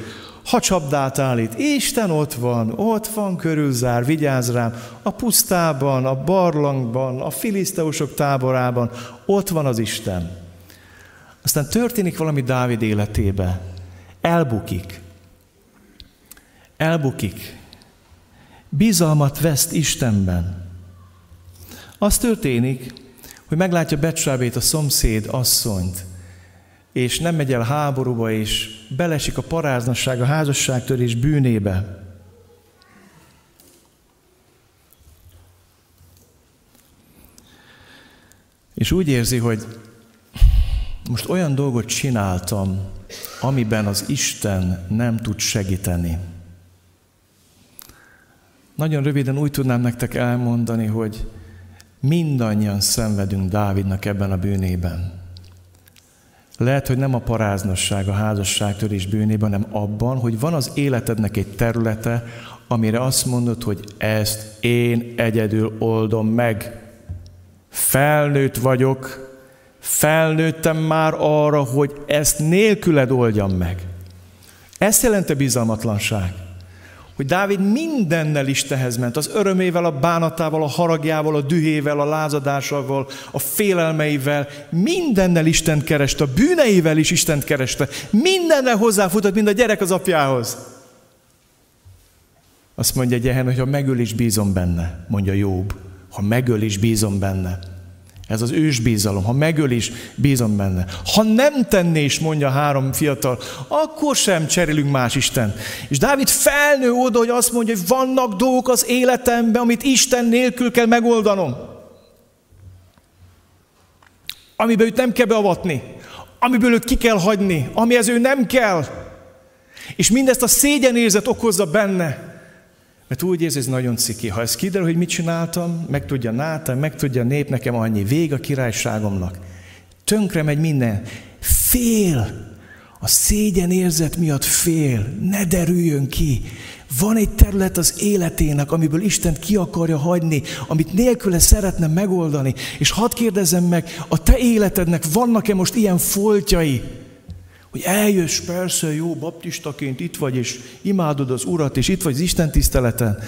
ha csapdát állít, Isten ott van, ott van körülzár, vigyáz rám, a pusztában, a barlangban, a filiszteusok táborában, ott van az Isten. Aztán történik valami Dávid életébe. Elbukik. Elbukik. Bizalmat veszt Istenben. Az történik, hogy meglátja Betsábét, a szomszéd asszonyt, és nem megy el háborúba, és belesik a paráznasság, a házasságtörés bűnébe. És úgy érzi, hogy most olyan dolgot csináltam, amiben az Isten nem tud segíteni. Nagyon röviden úgy tudnám nektek elmondani, hogy mindannyian szenvedünk Dávidnak ebben a bűnében. Lehet, hogy nem a paráznosság, a házasságtörés bűnében, hanem abban, hogy van az életednek egy területe, amire azt mondod, hogy ezt én egyedül oldom meg. Felnőtt vagyok, felnőttem már arra, hogy ezt nélküled oldjam meg. Ezt jelenti bizalmatlanság hogy Dávid mindennel Istenhez ment, az örömével, a bánatával, a haragjával, a dühével, a lázadásával, a félelmeivel, mindennel Isten kereste, a bűneivel is Isten kereste, mindennel hozzáfutott, mint a gyerek az apjához. Azt mondja Gyehen, hogy ha megöl is bízom benne, mondja Jobb, ha megöl is bízom benne. Ez az ősbízalom. Ha megöl is, bízom benne. Ha nem tenné is, mondja három fiatal, akkor sem cserélünk más Isten. És Dávid felnő oda, hogy azt mondja, hogy vannak dolgok az életemben, amit Isten nélkül kell megoldanom. Amiben őt nem kell beavatni. Amiből őt ki kell hagyni. Amihez ő nem kell. És mindezt a szégyenérzet okozza benne. Mert úgy érzi, ez nagyon ciki. Ha ez kiderül, hogy mit csináltam, meg tudja Nátán, meg tudja nép, nekem annyi vég a királyságomnak. Tönkre megy minden. Fél. A szégyen érzet miatt fél. Ne derüljön ki. Van egy terület az életének, amiből Isten ki akarja hagyni, amit nélküle szeretne megoldani. És hadd kérdezem meg, a te életednek vannak-e most ilyen foltjai, hogy eljössz persze, jó, baptistaként itt vagy, és imádod az Urat, és itt vagy az Isten tiszteleten,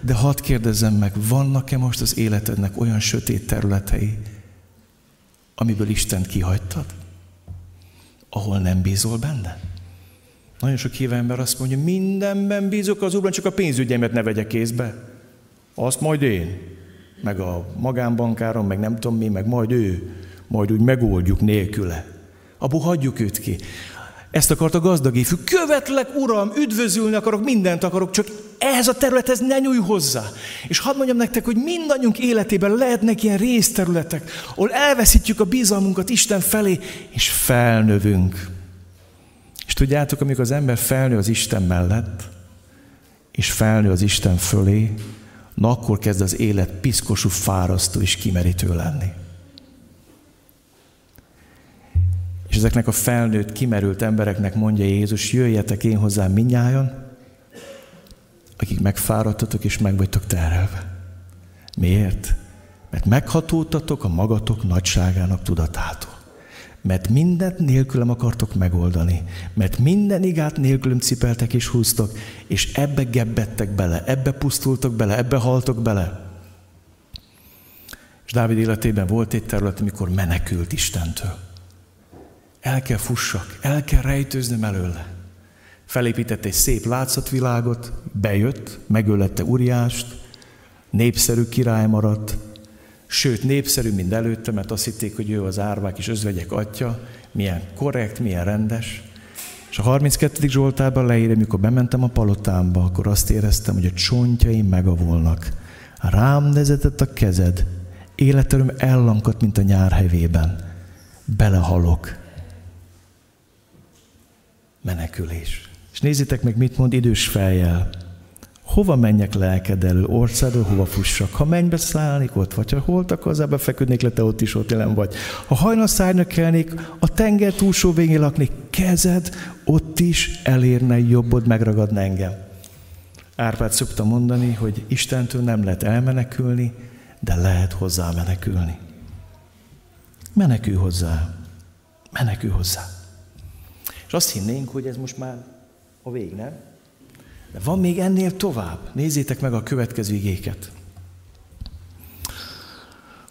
de hadd kérdezzem meg, vannak-e most az életednek olyan sötét területei, amiből Isten kihagytad? Ahol nem bízol benne? Nagyon sok híve ember azt mondja, mindenben bízok az Úrban, csak a pénzügyemet ne vegye kézbe. Azt majd én, meg a magánbankárom, meg nem tudom mi, meg majd ő, majd úgy megoldjuk nélküle. Abból hagyjuk őt ki. Ezt akart a gazdag ifjú. Követlek, uram, üdvözülni akarok, mindent akarok, csak ehhez a területhez ne nyúj hozzá. És hadd mondjam nektek, hogy mindannyiunk életében lehetnek ilyen részterületek, ahol elveszítjük a bizalmunkat Isten felé, és felnövünk. És tudjátok, amikor az ember felnő az Isten mellett, és felnő az Isten fölé, na akkor kezd az élet piszkosú, fárasztó és kimerítő lenni. És ezeknek a felnőtt, kimerült embereknek mondja Jézus, jöjjetek én hozzám minnyájan, akik megfáradtatok és meg vagytok terhelve. Miért? Mert meghatódtatok a magatok nagyságának tudatától. Mert mindent nélkülem akartok megoldani. Mert minden igát nélkülem cipeltek és húztok, és ebbe gebbettek bele, ebbe pusztultok bele, ebbe haltok bele. És Dávid életében volt egy terület, amikor menekült Istentől. El kell fussak, el kell rejtőznöm előle. Felépített egy szép látszatvilágot, bejött, megölette Uriást, népszerű király maradt, sőt népszerű, mint előtte, mert azt hitték, hogy ő az árvák és özvegyek atya, milyen korrekt, milyen rendes. És a 32. Zsoltában leírja, mikor bementem a palotámba, akkor azt éreztem, hogy a csontjaim megavulnak. Rám nezetett a kezed, életerőm ellankadt, mint a nyár hevében. Belehalok, menekülés. És nézzétek meg, mit mond idős fejjel. Hova menjek lelked elő, országból, hova fussak? Ha mennybe szállnék, ott vagy. Ha holtak hozzába feküdnék le, te ott is ott jelen vagy. Ha hajnal szárnyra kelnék, a tenger túlsó végén laknék, kezed ott is elérne jobbod, megragadna engem. Árpád szokta mondani, hogy Istentől nem lehet elmenekülni, de lehet hozzá menekülni. Menekül hozzá. Menekül hozzá. És azt hinnénk, hogy ez most már A vég, nem? De van még ennél tovább. Nézzétek meg a következő igéket.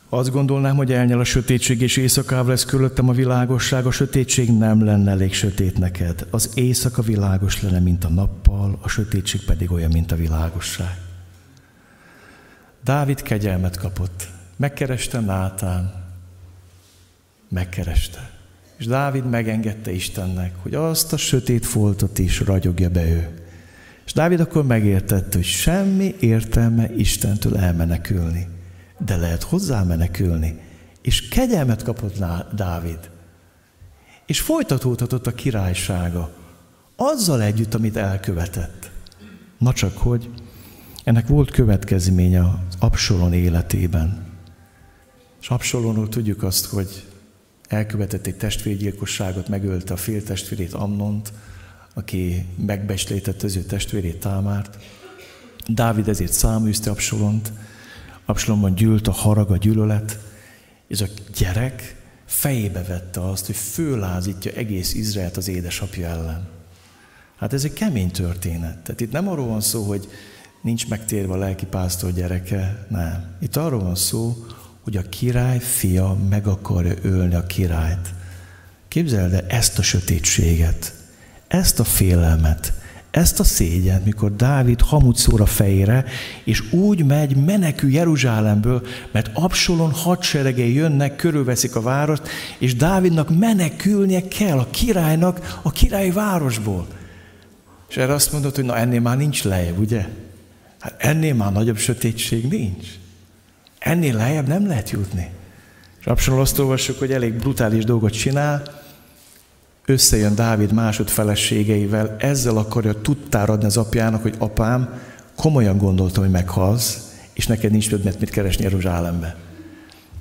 Azt gondolnám, hogy elnyel a sötétség, és éjszakáv lesz körülöttem a világosság, a sötétség nem lenne elég sötét neked. Az éjszaka világos lenne, mint a nappal, a sötétség pedig olyan, mint a világosság. Dávid kegyelmet kapott. Megkereste Nátán. Megkereste. És Dávid megengedte Istennek, hogy azt a sötét foltot is ragyogja be ő. És Dávid akkor megértette, hogy semmi értelme Istentől elmenekülni de lehet hozzá menekülni. És kegyelmet kapott Dávid. És folytatódhatott a királysága. Azzal együtt, amit elkövetett. Na csak hogy, ennek volt következménye az Absalon életében. És Absalonról tudjuk azt, hogy elkövetett egy testvérgyilkosságot, megölte a féltestvérét Amnont, aki megbeslétett az ő testvérét Támárt. Dávid ezért száműzte Absalont, Absalomban gyűlt a harag, a gyűlölet, és a gyerek fejébe vette azt, hogy fölázítja egész Izraelt az édesapja ellen. Hát ez egy kemény történet. Tehát itt nem arról van szó, hogy nincs megtérve a lelki pásztor gyereke, nem. Itt arról van szó, hogy a király fia meg akarja ölni a királyt. Képzeld el ezt a sötétséget, ezt a félelmet, ezt a szégyent, mikor Dávid hamut szór fejére, és úgy megy, menekül Jeruzsálemből, mert Absalon hadseregei jönnek, körülveszik a várost, és Dávidnak menekülnie kell a királynak a királyi városból. És erre azt mondod, hogy na ennél már nincs lejjebb, ugye? Hát ennél már nagyobb sötétség nincs. Ennél lejjebb nem lehet jutni. És Absalon azt olvassuk, hogy elég brutális dolgot csinál, összejön Dávid másod feleségeivel, ezzel akarja tudtár adni az apjának, hogy apám, komolyan gondoltam, hogy meghalsz, és neked nincs többet mit keresni Jeruzsálembe.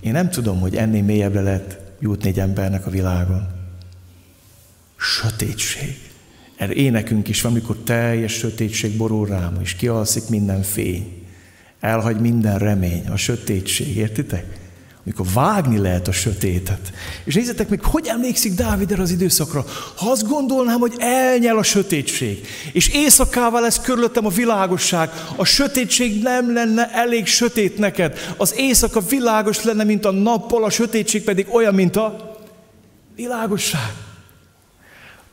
Én nem tudom, hogy ennél mélyebbre lehet jutni egy embernek a világon. Sötétség. Erre énekünk is van, amikor teljes sötétség borul rám, és kialszik minden fény. Elhagy minden remény, a sötétség, értitek? mikor vágni lehet a sötétet. És nézzétek meg, hogy emlékszik Dávid erre az időszakra. Ha azt gondolnám, hogy elnyel a sötétség, és éjszakával lesz körülöttem a világosság, a sötétség nem lenne elég sötét neked. Az éjszaka világos lenne, mint a nappal, a sötétség pedig olyan, mint a világosság.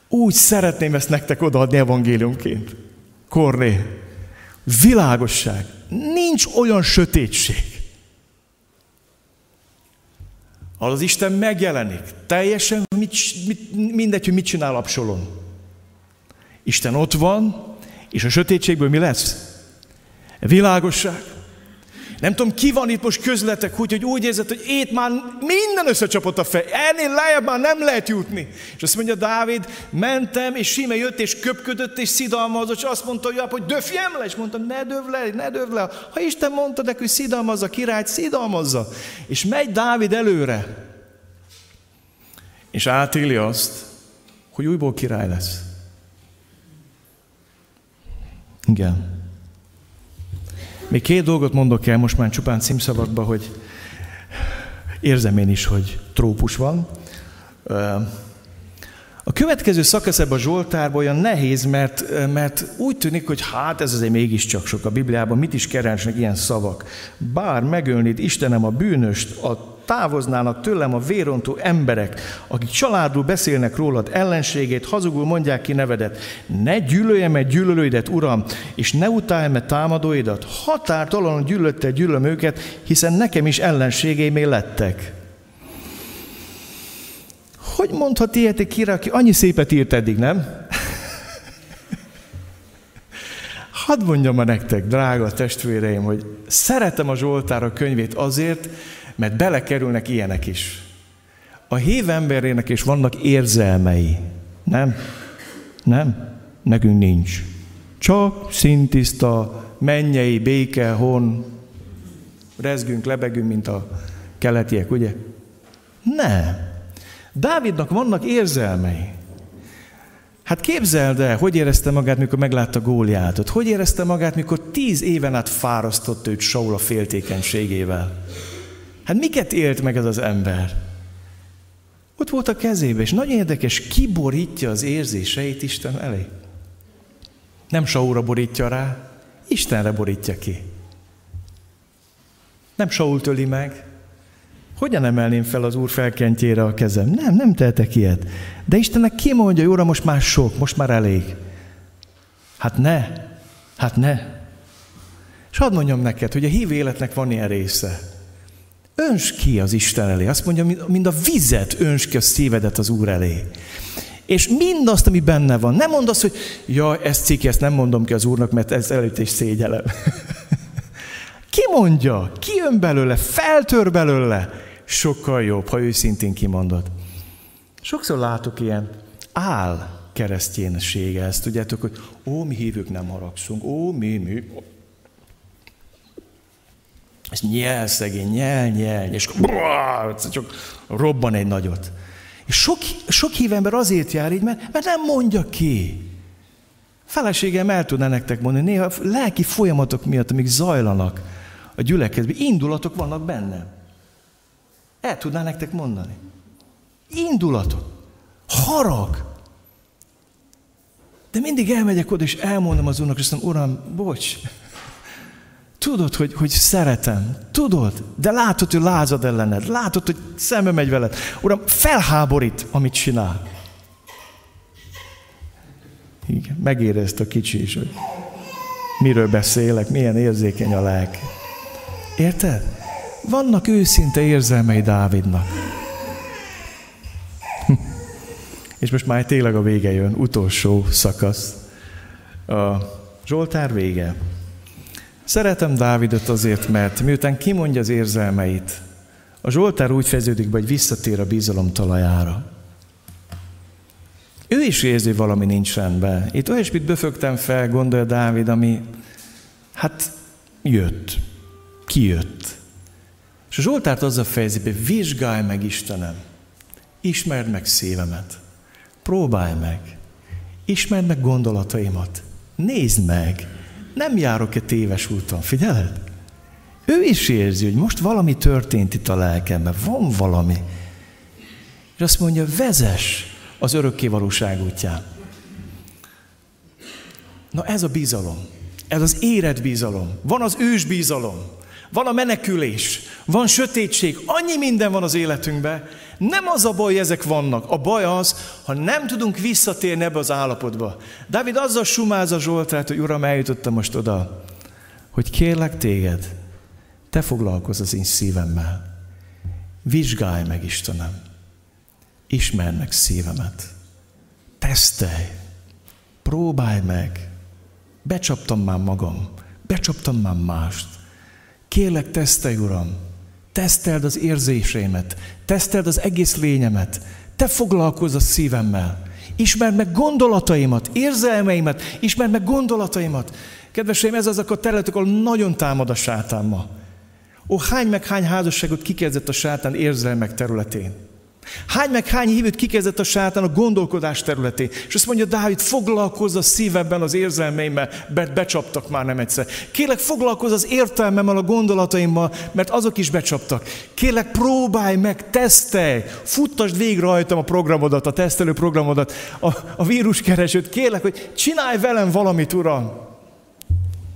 Úgy szeretném ezt nektek odaadni evangéliumként. Korné. Világosság. Nincs olyan sötétség az Isten megjelenik. Teljesen mit, mit, mindegy, hogy mit csinál Absalom. Isten ott van, és a sötétségből mi lesz? Világosság. Nem tudom, ki van itt most közletek úgy, hogy úgy érzed, hogy itt már minden összecsapott a fej. Ennél lejjebb már nem lehet jutni. És azt mondja Dávid, mentem, és Sime jött, és köpködött, és szidalmazott, és azt mondta, hogy, hogy döfjem le, és mondtam, ne döv le, ne döv le. Ha Isten mondta neki, hogy szidalmazza királyt, szidalmazza. És megy Dávid előre. És átéli azt, hogy újból király lesz. Igen. Még két dolgot mondok el most már csupán címszavakba, hogy érzem én is, hogy trópus van. A következő szakasz ebben a Zsoltárban olyan nehéz, mert, mert úgy tűnik, hogy hát ez azért mégiscsak sok a Bibliában, mit is keresnek ilyen szavak. Bár megölnéd Istenem a bűnöst, a távoznának tőlem a vérontó emberek, akik családul beszélnek rólad ellenségét, hazugul mondják ki nevedet. Ne gyűlöljem meg gyűlölőidet, Uram, és ne utálj meg támadóidat. Határtalanul gyűlöttel gyűlöm őket, hiszen nekem is ellenségeimé lettek. Hogy mondhat ilyet egy király, aki annyi szépet írt eddig, nem? Hadd mondjam ma nektek, drága testvéreim, hogy szeretem a Zsoltára könyvét azért, mert belekerülnek ilyenek is. A hív emberének is vannak érzelmei. Nem? Nem? Nekünk nincs. Csak szintiszta, mennyei, béke, hon, rezgünk, lebegünk, mint a keletiek, ugye? Nem. Dávidnak vannak érzelmei. Hát képzeld el, hogy érezte magát, mikor meglátta Góliátot? Hogy érezte magát, mikor tíz éven át fárasztott őt Saul a féltékenységével? Hát miket élt meg ez az ember? Ott volt a kezébe, és nagyon érdekes, kiborítja az érzéseit Isten elé. Nem Saulra borítja rá, Istenre borítja ki. Nem Saul töli meg. Hogyan emelném fel az Úr felkentjére a kezem? Nem, nem tehetek ilyet. De Istennek ki mondja, hogy Úr, most már sok, most már elég. Hát ne, hát ne. És hadd mondjam neked, hogy a hív életnek van ilyen része. Öns ki az Isten elé. Azt mondja, mind a vizet öns ki a szívedet az Úr elé. És mindazt, ami benne van. Nem mondd azt, hogy ja, ezt cikk, ezt nem mondom ki az Úrnak, mert ez előtt is szégyelem. (laughs) ki mondja? Ki jön belőle? Feltör belőle? Sokkal jobb, ha őszintén kimondod. Sokszor látok ilyen áll kereszténysége, ezt tudjátok, hogy ó, mi hívők nem haragszunk, ó, mi, mi, és nyel szegény, nyel, nyel, és csak robban egy nagyot. És sok, sok hívember azért jár így, mert, mert nem mondja ki. Feleségem el tudná nektek mondani, néha lelki folyamatok miatt, amik zajlanak a gyülekezetben, indulatok vannak benne. El tudná nektek mondani. Indulatok. Harag. De mindig elmegyek oda, és elmondom az úrnak, és azt mondom, uram, bocs, Tudod, hogy, hogy szeretem. Tudod, de látod, hogy lázad ellened. Látod, hogy szembe megy veled. Uram, felháborít, amit csinál. Igen, megérezte a kicsi is, hogy miről beszélek, milyen érzékeny a lelk. Érted? Vannak őszinte érzelmei Dávidnak. (laughs) És most már tényleg a vége jön, utolsó szakasz. A Zsoltár vége. Szeretem Dávidot azért, mert miután kimondja az érzelmeit, a Zsoltár úgy fejeződik be, hogy visszatér a bizalom talajára. Ő is érzi, hogy valami nincs rendben. Itt olyasmit böfögtem fel, gondolja Dávid, ami hát jött, kijött. És a Zsoltárt azzal fejezi be, vizsgálj meg Istenem, ismerd meg szívemet, próbálj meg, ismerd meg gondolataimat, nézd meg, nem járok-e téves úton? Figyeled? Ő is érzi, hogy most valami történt itt a lelkemben, van valami. És azt mondja, vezes az örökké valóság útján. Na ez a bizalom. Ez az érett bizalom. Van az ős bizalom. Van a menekülés. Van sötétség. Annyi minden van az életünkben, nem az a baj, hogy ezek vannak. A baj az, ha nem tudunk visszatérni ebbe az állapotba. Dávid azzal sumáz a Zsoltát, hogy Uram, eljutottam most oda, hogy kérlek téged, te foglalkozz az én szívemmel. Vizsgálj meg, Istenem. Ismerd meg szívemet. Tesztelj. Próbálj meg. Becsaptam már magam. Becsaptam már mást. Kérlek, tesztelj, Uram Teszteld az érzéseimet, teszteld az egész lényemet, te foglalkozz a szívemmel. Ismerd meg gondolataimat, érzelmeimet, ismerd meg gondolataimat. Kedveseim, ez azok a területek, ahol nagyon támad a sátán ma. Ó, hány meg hány házasságot kikezdett a sátán érzelmek területén. Hány meg hány hívőt kikezdett a sátán a gondolkodás területén. És azt mondja, Dávid, foglalkozz a szívemben az érzelmeimmel, mert becsaptak már nem egyszer. Kérlek, foglalkozz az értelmemmel, a gondolataimmal, mert azok is becsaptak. Kérlek, próbálj meg, tesztelj, futtasd végig rajtam a programodat, a tesztelő programodat, a, a víruskeresőt. Kérlek, hogy csinálj velem valamit, Uram.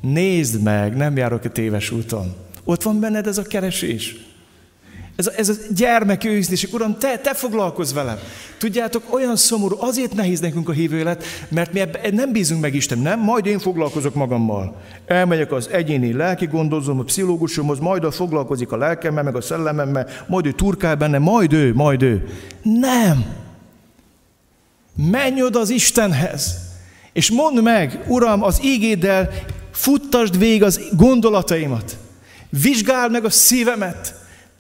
Nézd meg, nem járok a téves úton. Ott van benned ez a keresés. Ez a, ez a gyermek őszintéség, Uram, te, te foglalkozz velem. Tudjátok, olyan szomorú, azért nehéz nekünk a hívő élet, mert mi ebben nem bízunk meg Isten, nem? Majd én foglalkozok magammal. Elmegyek az egyéni lelki gondozom, a pszichológusomhoz, majd a foglalkozik a lelkemmel, meg a szellememmel, majd ő turkál benne, majd ő, majd ő. Nem! Menj oda az Istenhez, és mondd meg, Uram, az ígéddel futtasd végig az gondolataimat. Vizsgáld meg a szívemet.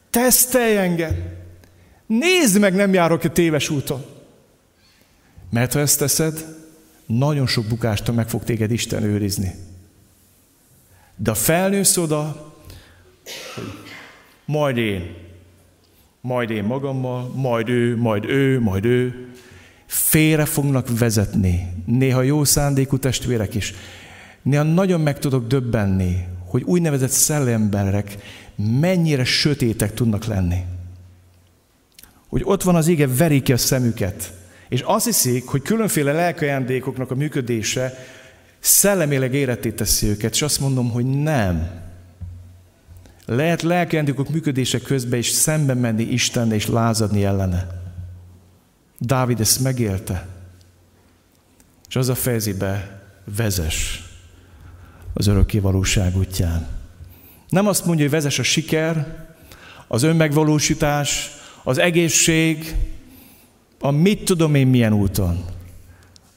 Tesztelj engem! Nézd meg, nem járok a téves úton. Mert ha ezt teszed, nagyon sok bukástól meg fog téged Isten őrizni. De felnősz oda, hogy majd én, majd én magammal, majd ő, majd ő, majd ő, félre fognak vezetni. Néha jó szándékú testvérek is. Néha nagyon meg tudok döbbenni, hogy úgynevezett szellemberek mennyire sötétek tudnak lenni. Hogy ott van az ége, verik ki a szemüket. És azt hiszik, hogy különféle lelkajándékoknak a működése Szellemileg életét teszi őket, és azt mondom, hogy nem. Lehet lelkendikok működése közben is szembe menni Istenne és lázadni ellene. Dávid ezt megélte. És az a fejezi be, vezes az örökké valóság útján. Nem azt mondja, hogy vezes a siker, az önmegvalósítás, az egészség, a mit tudom én milyen úton.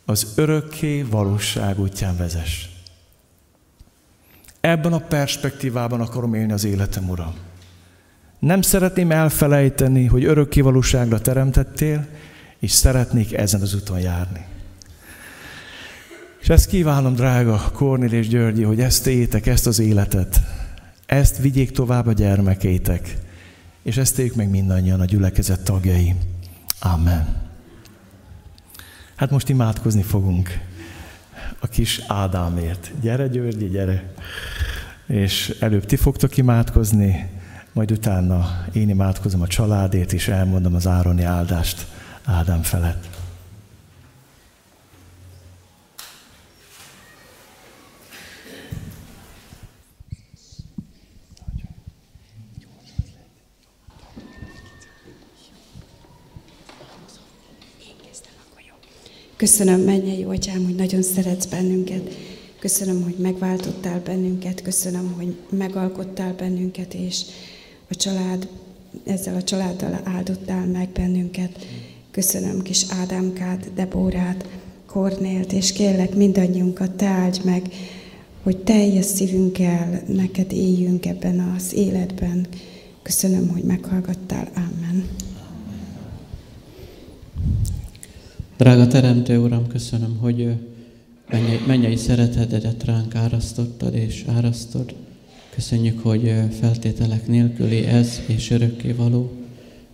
Az örökké valóság útján vezes. Ebben a perspektívában akarom élni az életem, Uram. Nem szeretném elfelejteni, hogy örökké valóságra teremtettél, és szeretnék ezen az úton járni. És ezt kívánom, drága Kornél és Györgyi, hogy ezt étek, ezt az életet, ezt vigyék tovább a gyermekeitek, és ezt éljük meg mindannyian a gyülekezet tagjai. Amen. Hát most imádkozni fogunk a kis Ádámért. Gyere Györgyi, gyere! És előbb ti fogtok imádkozni, majd utána én imádkozom a családét, és elmondom az ároni áldást Ádám felett. Köszönöm, mennyei atyám, hogy nagyon szeretsz bennünket. Köszönöm, hogy megváltottál bennünket, köszönöm, hogy megalkottál bennünket, és a család, ezzel a családdal áldottál meg bennünket. Köszönöm kis Ádámkát, Debórát, Kornélt, és kérlek mindannyiunkat te áldj meg, hogy teljes szívünkkel neked éljünk ebben az életben. Köszönöm, hogy meghallgattál. Amen. Drága Teremtő Uram, köszönöm, hogy mennyei, mennyei szeretetedet ránk árasztottad és árasztod. Köszönjük, hogy feltételek nélküli ez és örökké való.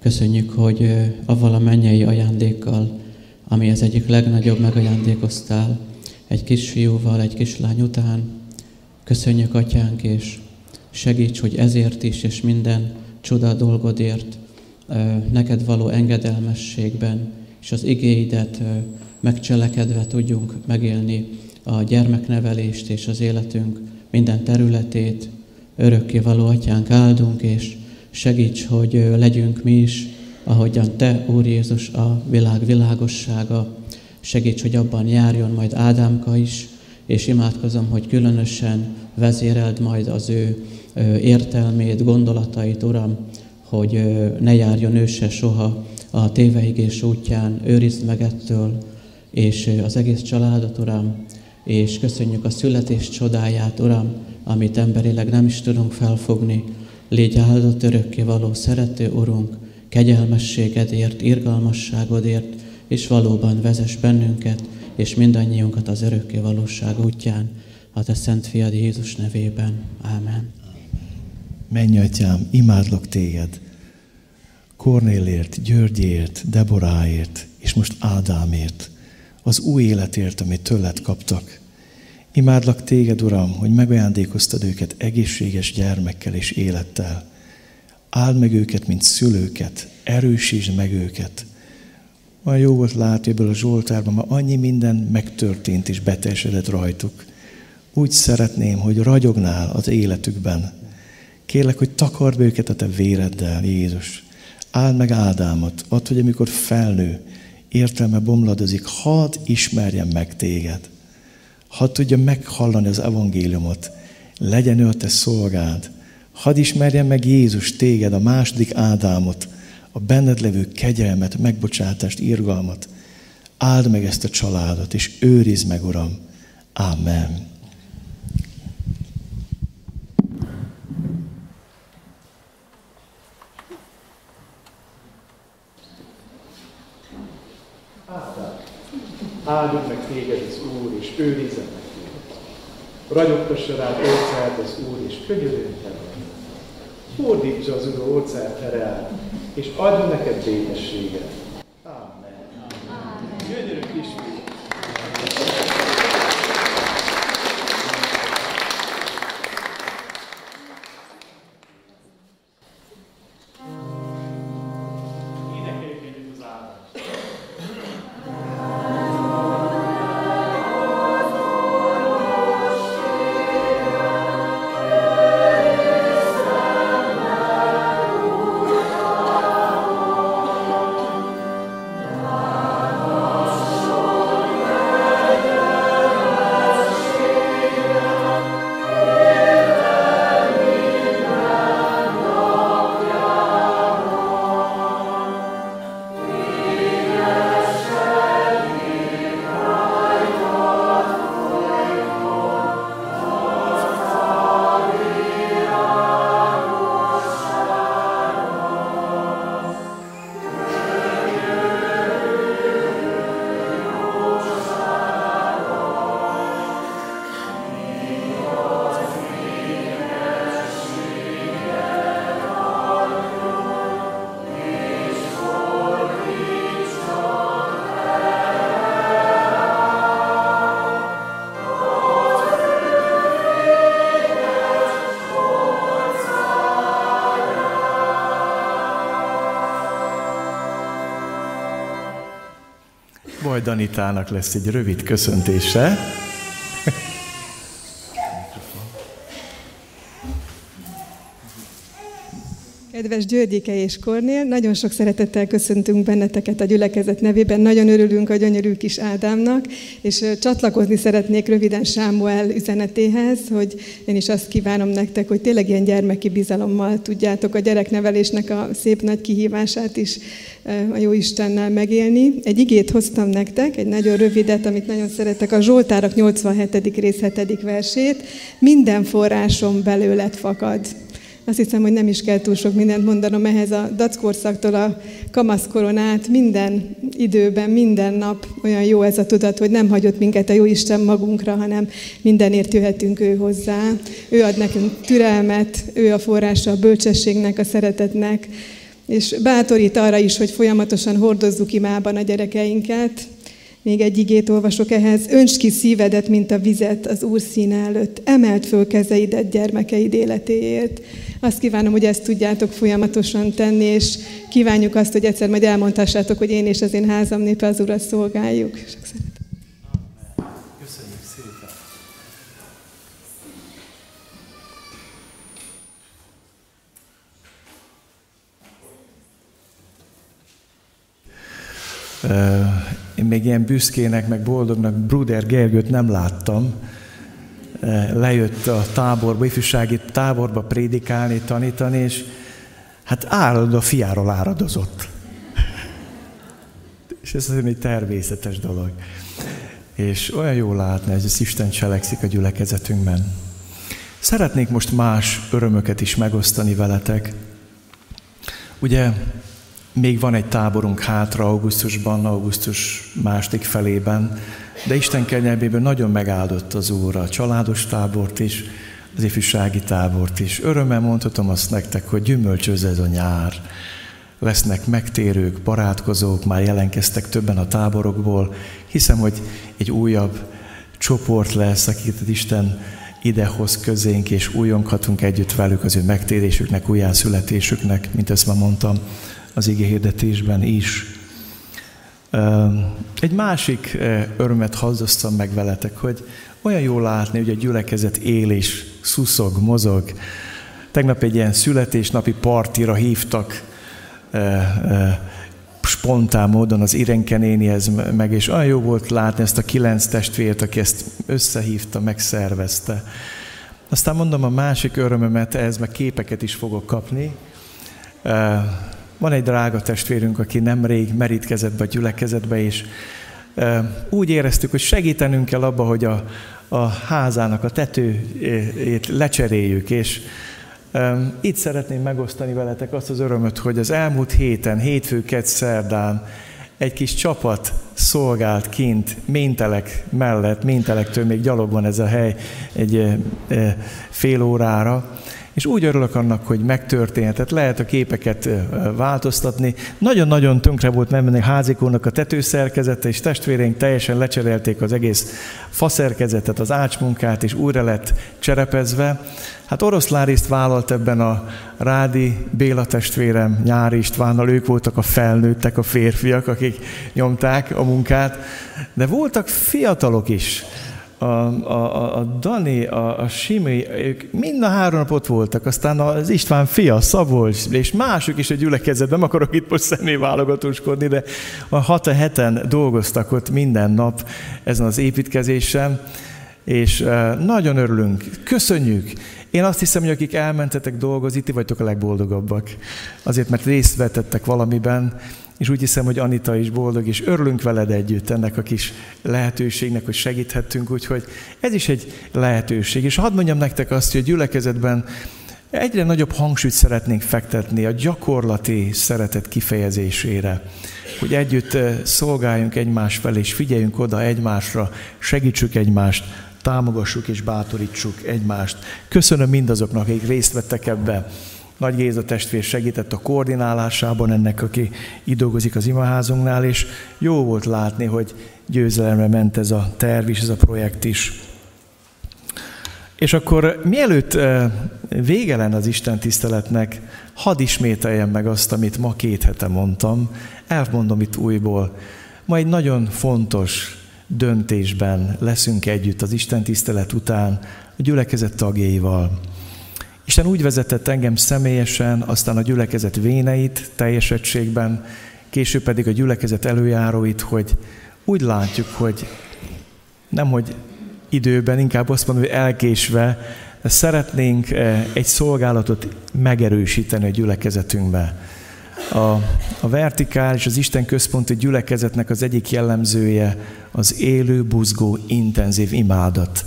Köszönjük, hogy avval a mennyei ajándékkal, ami az egyik legnagyobb megajándékoztál, egy kisfiúval, egy kislány után. Köszönjük, Atyánk, és segíts, hogy ezért is, és minden csoda dolgodért neked való engedelmességben és az igéidet megcselekedve tudjunk megélni a gyermeknevelést és az életünk minden területét. Örökké való atyánk áldunk, és segíts, hogy legyünk mi is, ahogyan Te, Úr Jézus, a világ világossága. Segíts, hogy abban járjon majd Ádámka is, és imádkozom, hogy különösen vezéreld majd az ő értelmét, gondolatait, Uram, hogy ne járjon ő se soha a téveigés útján, őrizd meg ettől, és az egész családot, Uram, és köszönjük a születés csodáját, Uram, amit emberileg nem is tudunk felfogni. Légy áldott örökké való szerető Urunk, kegyelmességedért, irgalmasságodért, és valóban vezess bennünket, és mindannyiunkat az örökké valóság útján, a Te Szent Fiad Jézus nevében. Ámen. Menj, Atyám, imádlak Téged, Kornélért, Györgyért, Deboráért, és most Ádámért, az új életért, amit tőled kaptak. Imádlak téged, Uram, hogy megajándékoztad őket egészséges gyermekkel és élettel. Áld meg őket, mint szülőket, erősítsd meg őket. Olyan jó volt látni ebből a Zsoltárban, ma annyi minden megtörtént és beteljesedett rajtuk. Úgy szeretném, hogy ragyognál az életükben. Kérlek, hogy takard be őket a te véreddel, Jézus. Áld meg Ádámot, ott, hogy amikor felnő, értelme bomladozik, hadd ismerjen meg téged. Hadd tudja meghallani az evangéliumot. Legyen ő a te szolgád. Hadd ismerjen meg Jézus téged, a második Ádámot, a benned levő kegyelmet, megbocsátást, irgalmat. Áld meg ezt a családot, és őrizd meg, Uram. Amen. Áldjon meg téged az Úr, és őrizzen meg téged. Ragyogtassa rád orcát az Úr, és könyörüljön Fordítsa az Úr orcát erre és adjon neked békességet. Amen. Gyönyörű kisfiú. Danitának lesz egy rövid köszöntése. Kedves Györgyike és Kornél, nagyon sok szeretettel köszöntünk benneteket a gyülekezet nevében. Nagyon örülünk a gyönyörű kis Ádámnak, és csatlakozni szeretnék röviden Sámuel üzenetéhez, hogy én is azt kívánom nektek, hogy tényleg ilyen gyermeki bizalommal tudjátok a gyereknevelésnek a szép nagy kihívását is a jó Istennel megélni. Egy igét hoztam nektek, egy nagyon rövidet, amit nagyon szeretek, a Zsoltárak 87. rész 7. versét. Minden forrásom belőled fakad. Azt hiszem, hogy nem is kell túl sok mindent mondanom ehhez a dackorszaktól a kamaszkoron át, minden időben, minden nap olyan jó ez a tudat, hogy nem hagyott minket a jó Isten magunkra, hanem mindenért jöhetünk ő hozzá. Ő ad nekünk türelmet, ő a forrása a bölcsességnek, a szeretetnek, és bátorít arra is, hogy folyamatosan hordozzuk imában a gyerekeinket, még egy igét olvasok ehhez. Önts ki szívedet, mint a vizet az Úr színe előtt. Emelt föl kezeidet gyermekeid életéért. Azt kívánom, hogy ezt tudjátok folyamatosan tenni, és kívánjuk azt, hogy egyszer majd elmondhassátok, hogy én és az én házam népe az Urat szolgáljuk. Sok szeretet. Én még ilyen büszkének, meg boldognak Bruder Gergőt nem láttam. Lejött a táborba, ifjúsági táborba prédikálni, tanítani, és hát árad a fiáról áradozott. És ez egy természetes dolog. És olyan jó látni, hogy az Isten cselekszik a gyülekezetünkben. Szeretnék most más örömöket is megosztani veletek. Ugye még van egy táborunk hátra augusztusban, augusztus második felében, de Isten kegyelméből nagyon megáldott az Úr a családos tábort is, az ifjúsági tábort is. Örömmel mondhatom azt nektek, hogy gyümölcsöz ez a nyár. Lesznek megtérők, barátkozók, már jelenkeztek többen a táborokból. Hiszem, hogy egy újabb csoport lesz, akiket Isten idehoz közénk, és újonkhatunk együtt velük az ő megtérésüknek, újjászületésüknek, mint ezt már mondtam az ige hirdetésben is. Egy másik örömet hazdoztam meg veletek, hogy olyan jó látni, hogy a gyülekezet él és szuszog, mozog. Tegnap egy ilyen születésnapi partira hívtak spontán módon az Irenke nénihez meg, és olyan jó volt látni ezt a kilenc testvért, aki ezt összehívta, megszervezte. Aztán mondom a másik örömömet, ehhez meg képeket is fogok kapni. Van egy drága testvérünk, aki nemrég merítkezett be a gyülekezetbe, és úgy éreztük, hogy segítenünk kell abba, hogy a, a házának a tetőjét lecseréljük, és itt szeretném megosztani veletek azt az örömöt, hogy az elmúlt héten, hétfő, kett, szerdán egy kis csapat szolgált kint, Méntelek mellett, Méntelektől még gyalog van ez a hely egy fél órára, és úgy örülök annak, hogy megtörténhetett, lehet a képeket változtatni. Nagyon-nagyon tönkre volt menni házikónak a tetőszerkezete, és testvéreink teljesen lecserélték az egész faszerkezetet, az ácsmunkát, és újra lett cserepezve. Hát oroszlán részt vállalt ebben a Rádi Béla testvérem, Nyári Istvánnal, ők voltak a felnőttek, a férfiak, akik nyomták a munkát, de voltak fiatalok is, a, a, a Dani, a, a Simi, ők mind a három nap ott voltak, aztán az István fia, Szabolcs, és mások is a gyülekezetben, nem akarok itt most személy válogatóskodni, de a hat a heten dolgoztak ott minden nap ezen az építkezésen, és nagyon örülünk, köszönjük. Én azt hiszem, hogy akik elmentetek dolgozni, ti vagytok a legboldogabbak. Azért, mert részt vetettek valamiben, és úgy hiszem, hogy Anita is boldog, és örülünk veled együtt ennek a kis lehetőségnek, hogy segíthettünk, úgyhogy ez is egy lehetőség. És hadd mondjam nektek azt, hogy a gyülekezetben egyre nagyobb hangsúlyt szeretnénk fektetni a gyakorlati szeretet kifejezésére, hogy együtt eh, szolgáljunk egymás felé, és figyeljünk oda egymásra, segítsük egymást, támogassuk és bátorítsuk egymást. Köszönöm mindazoknak, akik részt vettek ebbe. Nagy Géza testvér segített a koordinálásában ennek, aki itt dolgozik az imaházunknál, és jó volt látni, hogy győzelemre ment ez a terv is, ez a projekt is. És akkor mielőtt vége lenne az Isten tiszteletnek, hadd ismételjem meg azt, amit ma két hete mondtam, elmondom itt újból. Ma egy nagyon fontos döntésben leszünk együtt az Isten tisztelet után a gyülekezet tagjaival. Isten úgy vezetett engem személyesen, aztán a gyülekezet véneit teljes egységben, később pedig a gyülekezet előjáróit, hogy úgy látjuk, hogy nem, hogy időben, inkább azt mondom, hogy elkésve, de szeretnénk eh, egy szolgálatot megerősíteni a gyülekezetünkbe. A, a vertikális, az Isten központi gyülekezetnek az egyik jellemzője az élő, buzgó, intenzív imádat.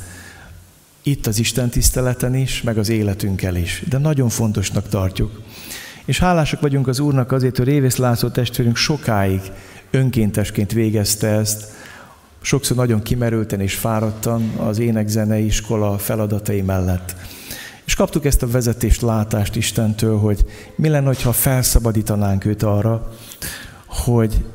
Itt az Isten tiszteleten is, meg az életünkkel is. De nagyon fontosnak tartjuk. És hálásak vagyunk az Úrnak azért, hogy Révész László testvérünk sokáig önkéntesként végezte ezt, sokszor nagyon kimerülten és fáradtan az énekzenei iskola feladatai mellett. És kaptuk ezt a vezetést, látást Istentől, hogy mi lenne, ha felszabadítanánk őt arra, hogy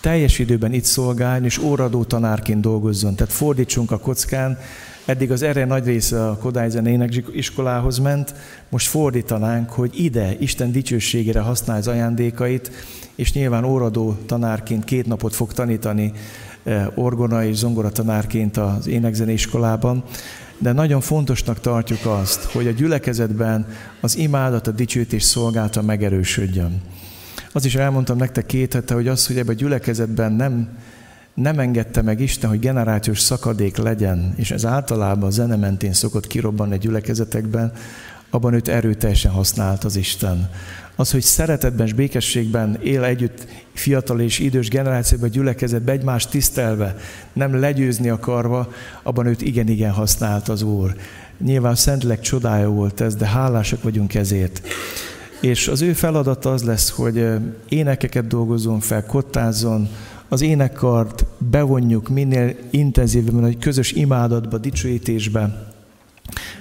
teljes időben itt szolgáljon, és óradó tanárként dolgozzon. Tehát fordítsunk a kockán, eddig az erre nagy része a Kodály Zenének iskolához ment, most fordítanánk, hogy ide Isten dicsőségére használja az ajándékait, és nyilván óradó tanárként két napot fog tanítani eh, orgona és zongora tanárként az énekzeneiskolában, de nagyon fontosnak tartjuk azt, hogy a gyülekezetben az imádat, a dicsőítés szolgálta megerősödjön. Az is elmondtam nektek két hete, hogy az, hogy ebben a gyülekezetben nem, nem engedte meg Isten, hogy generációs szakadék legyen, és ez általában a zene mentén szokott kirobbanni a gyülekezetekben, abban őt erőteljesen használt az Isten. Az, hogy szeretetben és békességben él együtt fiatal és idős generációban, gyülekezetben, egymást tisztelve, nem legyőzni akarva, abban őt igen-igen használt az Úr. Nyilván szentleg csodája volt ez, de hálásak vagyunk ezért. És az ő feladata az lesz, hogy énekeket dolgozzon fel, kottázzon, az énekkart bevonjuk minél intenzívebben, hogy közös imádatba, dicsőítésbe.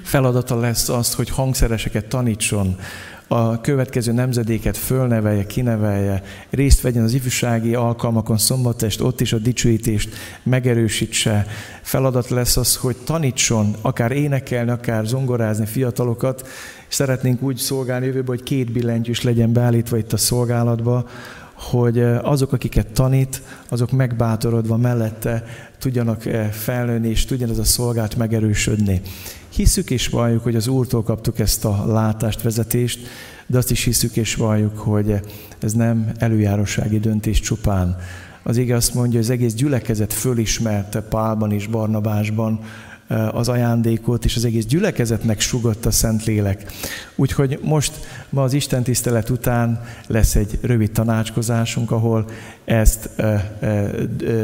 Feladata lesz az, hogy hangszereseket tanítson, a következő nemzedéket fölnevelje, kinevelje, részt vegyen az ifjúsági alkalmakon szombatest, ott is a dicsőítést megerősítse. Feladat lesz az, hogy tanítson, akár énekelni, akár zongorázni fiatalokat. Szeretnénk úgy szolgálni jövőben, hogy két billentyűs legyen beállítva itt a szolgálatba, hogy azok, akiket tanít, azok megbátorodva mellette tudjanak felnőni, és tudjon ez a szolgált megerősödni. Hiszük és valljuk, hogy az Úrtól kaptuk ezt a látást, vezetést, de azt is hiszük és valljuk, hogy ez nem előjárósági döntés csupán. Az ige azt mondja, hogy az egész gyülekezet fölismerte Pálban és Barnabásban, Eh, az ajándékot, és az egész gyülekezetnek sugott a Szentlélek. Úgyhogy most ma az Isten tisztelet után lesz egy rövid tanácskozásunk, ahol ezt eh, eh,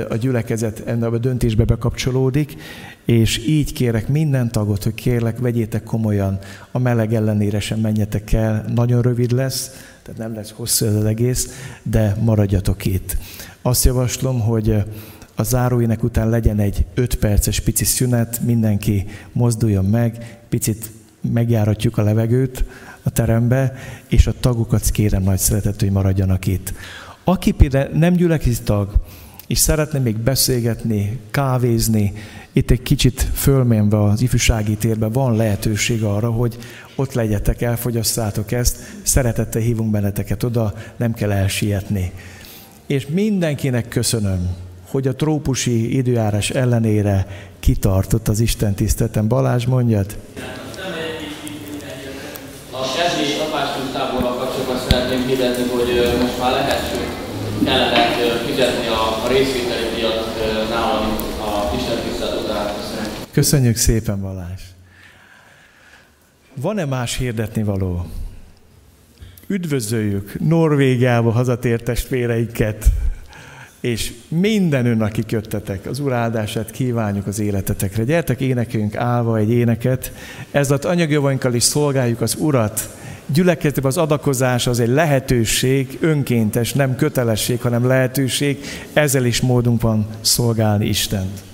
a gyülekezet ebbe a döntésbe bekapcsolódik, és így kérek minden tagot, hogy kérlek, vegyétek komolyan, a meleg ellenére sem menjetek el, nagyon rövid lesz, tehát nem lesz hosszú az egész, de maradjatok itt. Azt javaslom, hogy a záróének után legyen egy 5 perces pici szünet, mindenki mozduljon meg, picit megjáratjuk a levegőt a terembe, és a tagokat kérem nagy szeretet, hogy maradjanak itt. Aki például nem gyülekezeti tag, és szeretne még beszélgetni, kávézni, itt egy kicsit fölmenve az ifjúsági térbe van lehetőség arra, hogy ott legyetek, elfogyasszátok ezt, szeretettel hívunk benneteket oda, nem kell elsietni. És mindenkinek köszönöm, hogy a trópusi időjárás ellenére kitartott az Isten tiszteleten. Balázs, mondjad? A kezdi apáskultáborral kapcsolatban szeretném hirdetni, hogy most már lehet, kellene fizetni a, részvételi díjat nálam a Isten tisztelet után. Köszönjük szépen, Balázs! Van-e más hirdetni való? Üdvözöljük Norvégiába hazatért testvéreinket! És minden ön, akik jöttetek, az Úr áldását kívánjuk az életetekre. Gyertek, énekünk állva egy éneket, ezzel az is szolgáljuk az Urat. Gyülekezetben az adakozás az egy lehetőség, önkéntes, nem kötelesség, hanem lehetőség. Ezzel is módunk van szolgálni Istent.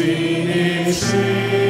Igen,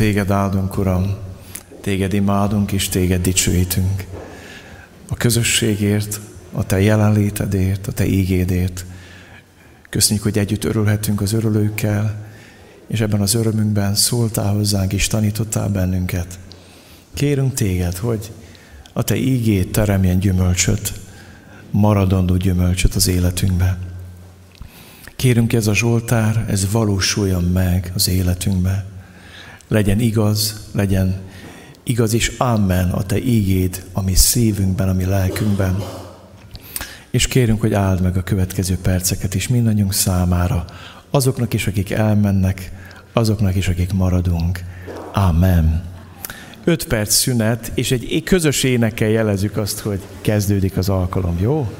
téged áldunk, Uram, téged imádunk és téged dicsőítünk. A közösségért, a te jelenlétedért, a te ígédért. Köszönjük, hogy együtt örülhetünk az örülőkkel, és ebben az örömünkben szóltál hozzánk és tanítottál bennünket. Kérünk téged, hogy a te ígét teremjen gyümölcsöt, maradandó gyümölcsöt az életünkbe. Kérünk, ez a Zsoltár, ez valósuljon meg az életünkbe legyen igaz, legyen igaz és amen a Te ígéd, ami szívünkben, ami lelkünkben. És kérünk, hogy áld meg a következő perceket is mindannyiunk számára, azoknak is, akik elmennek, azoknak is, akik maradunk. Amen. Öt perc szünet, és egy közös énekkel jelezzük azt, hogy kezdődik az alkalom, jó?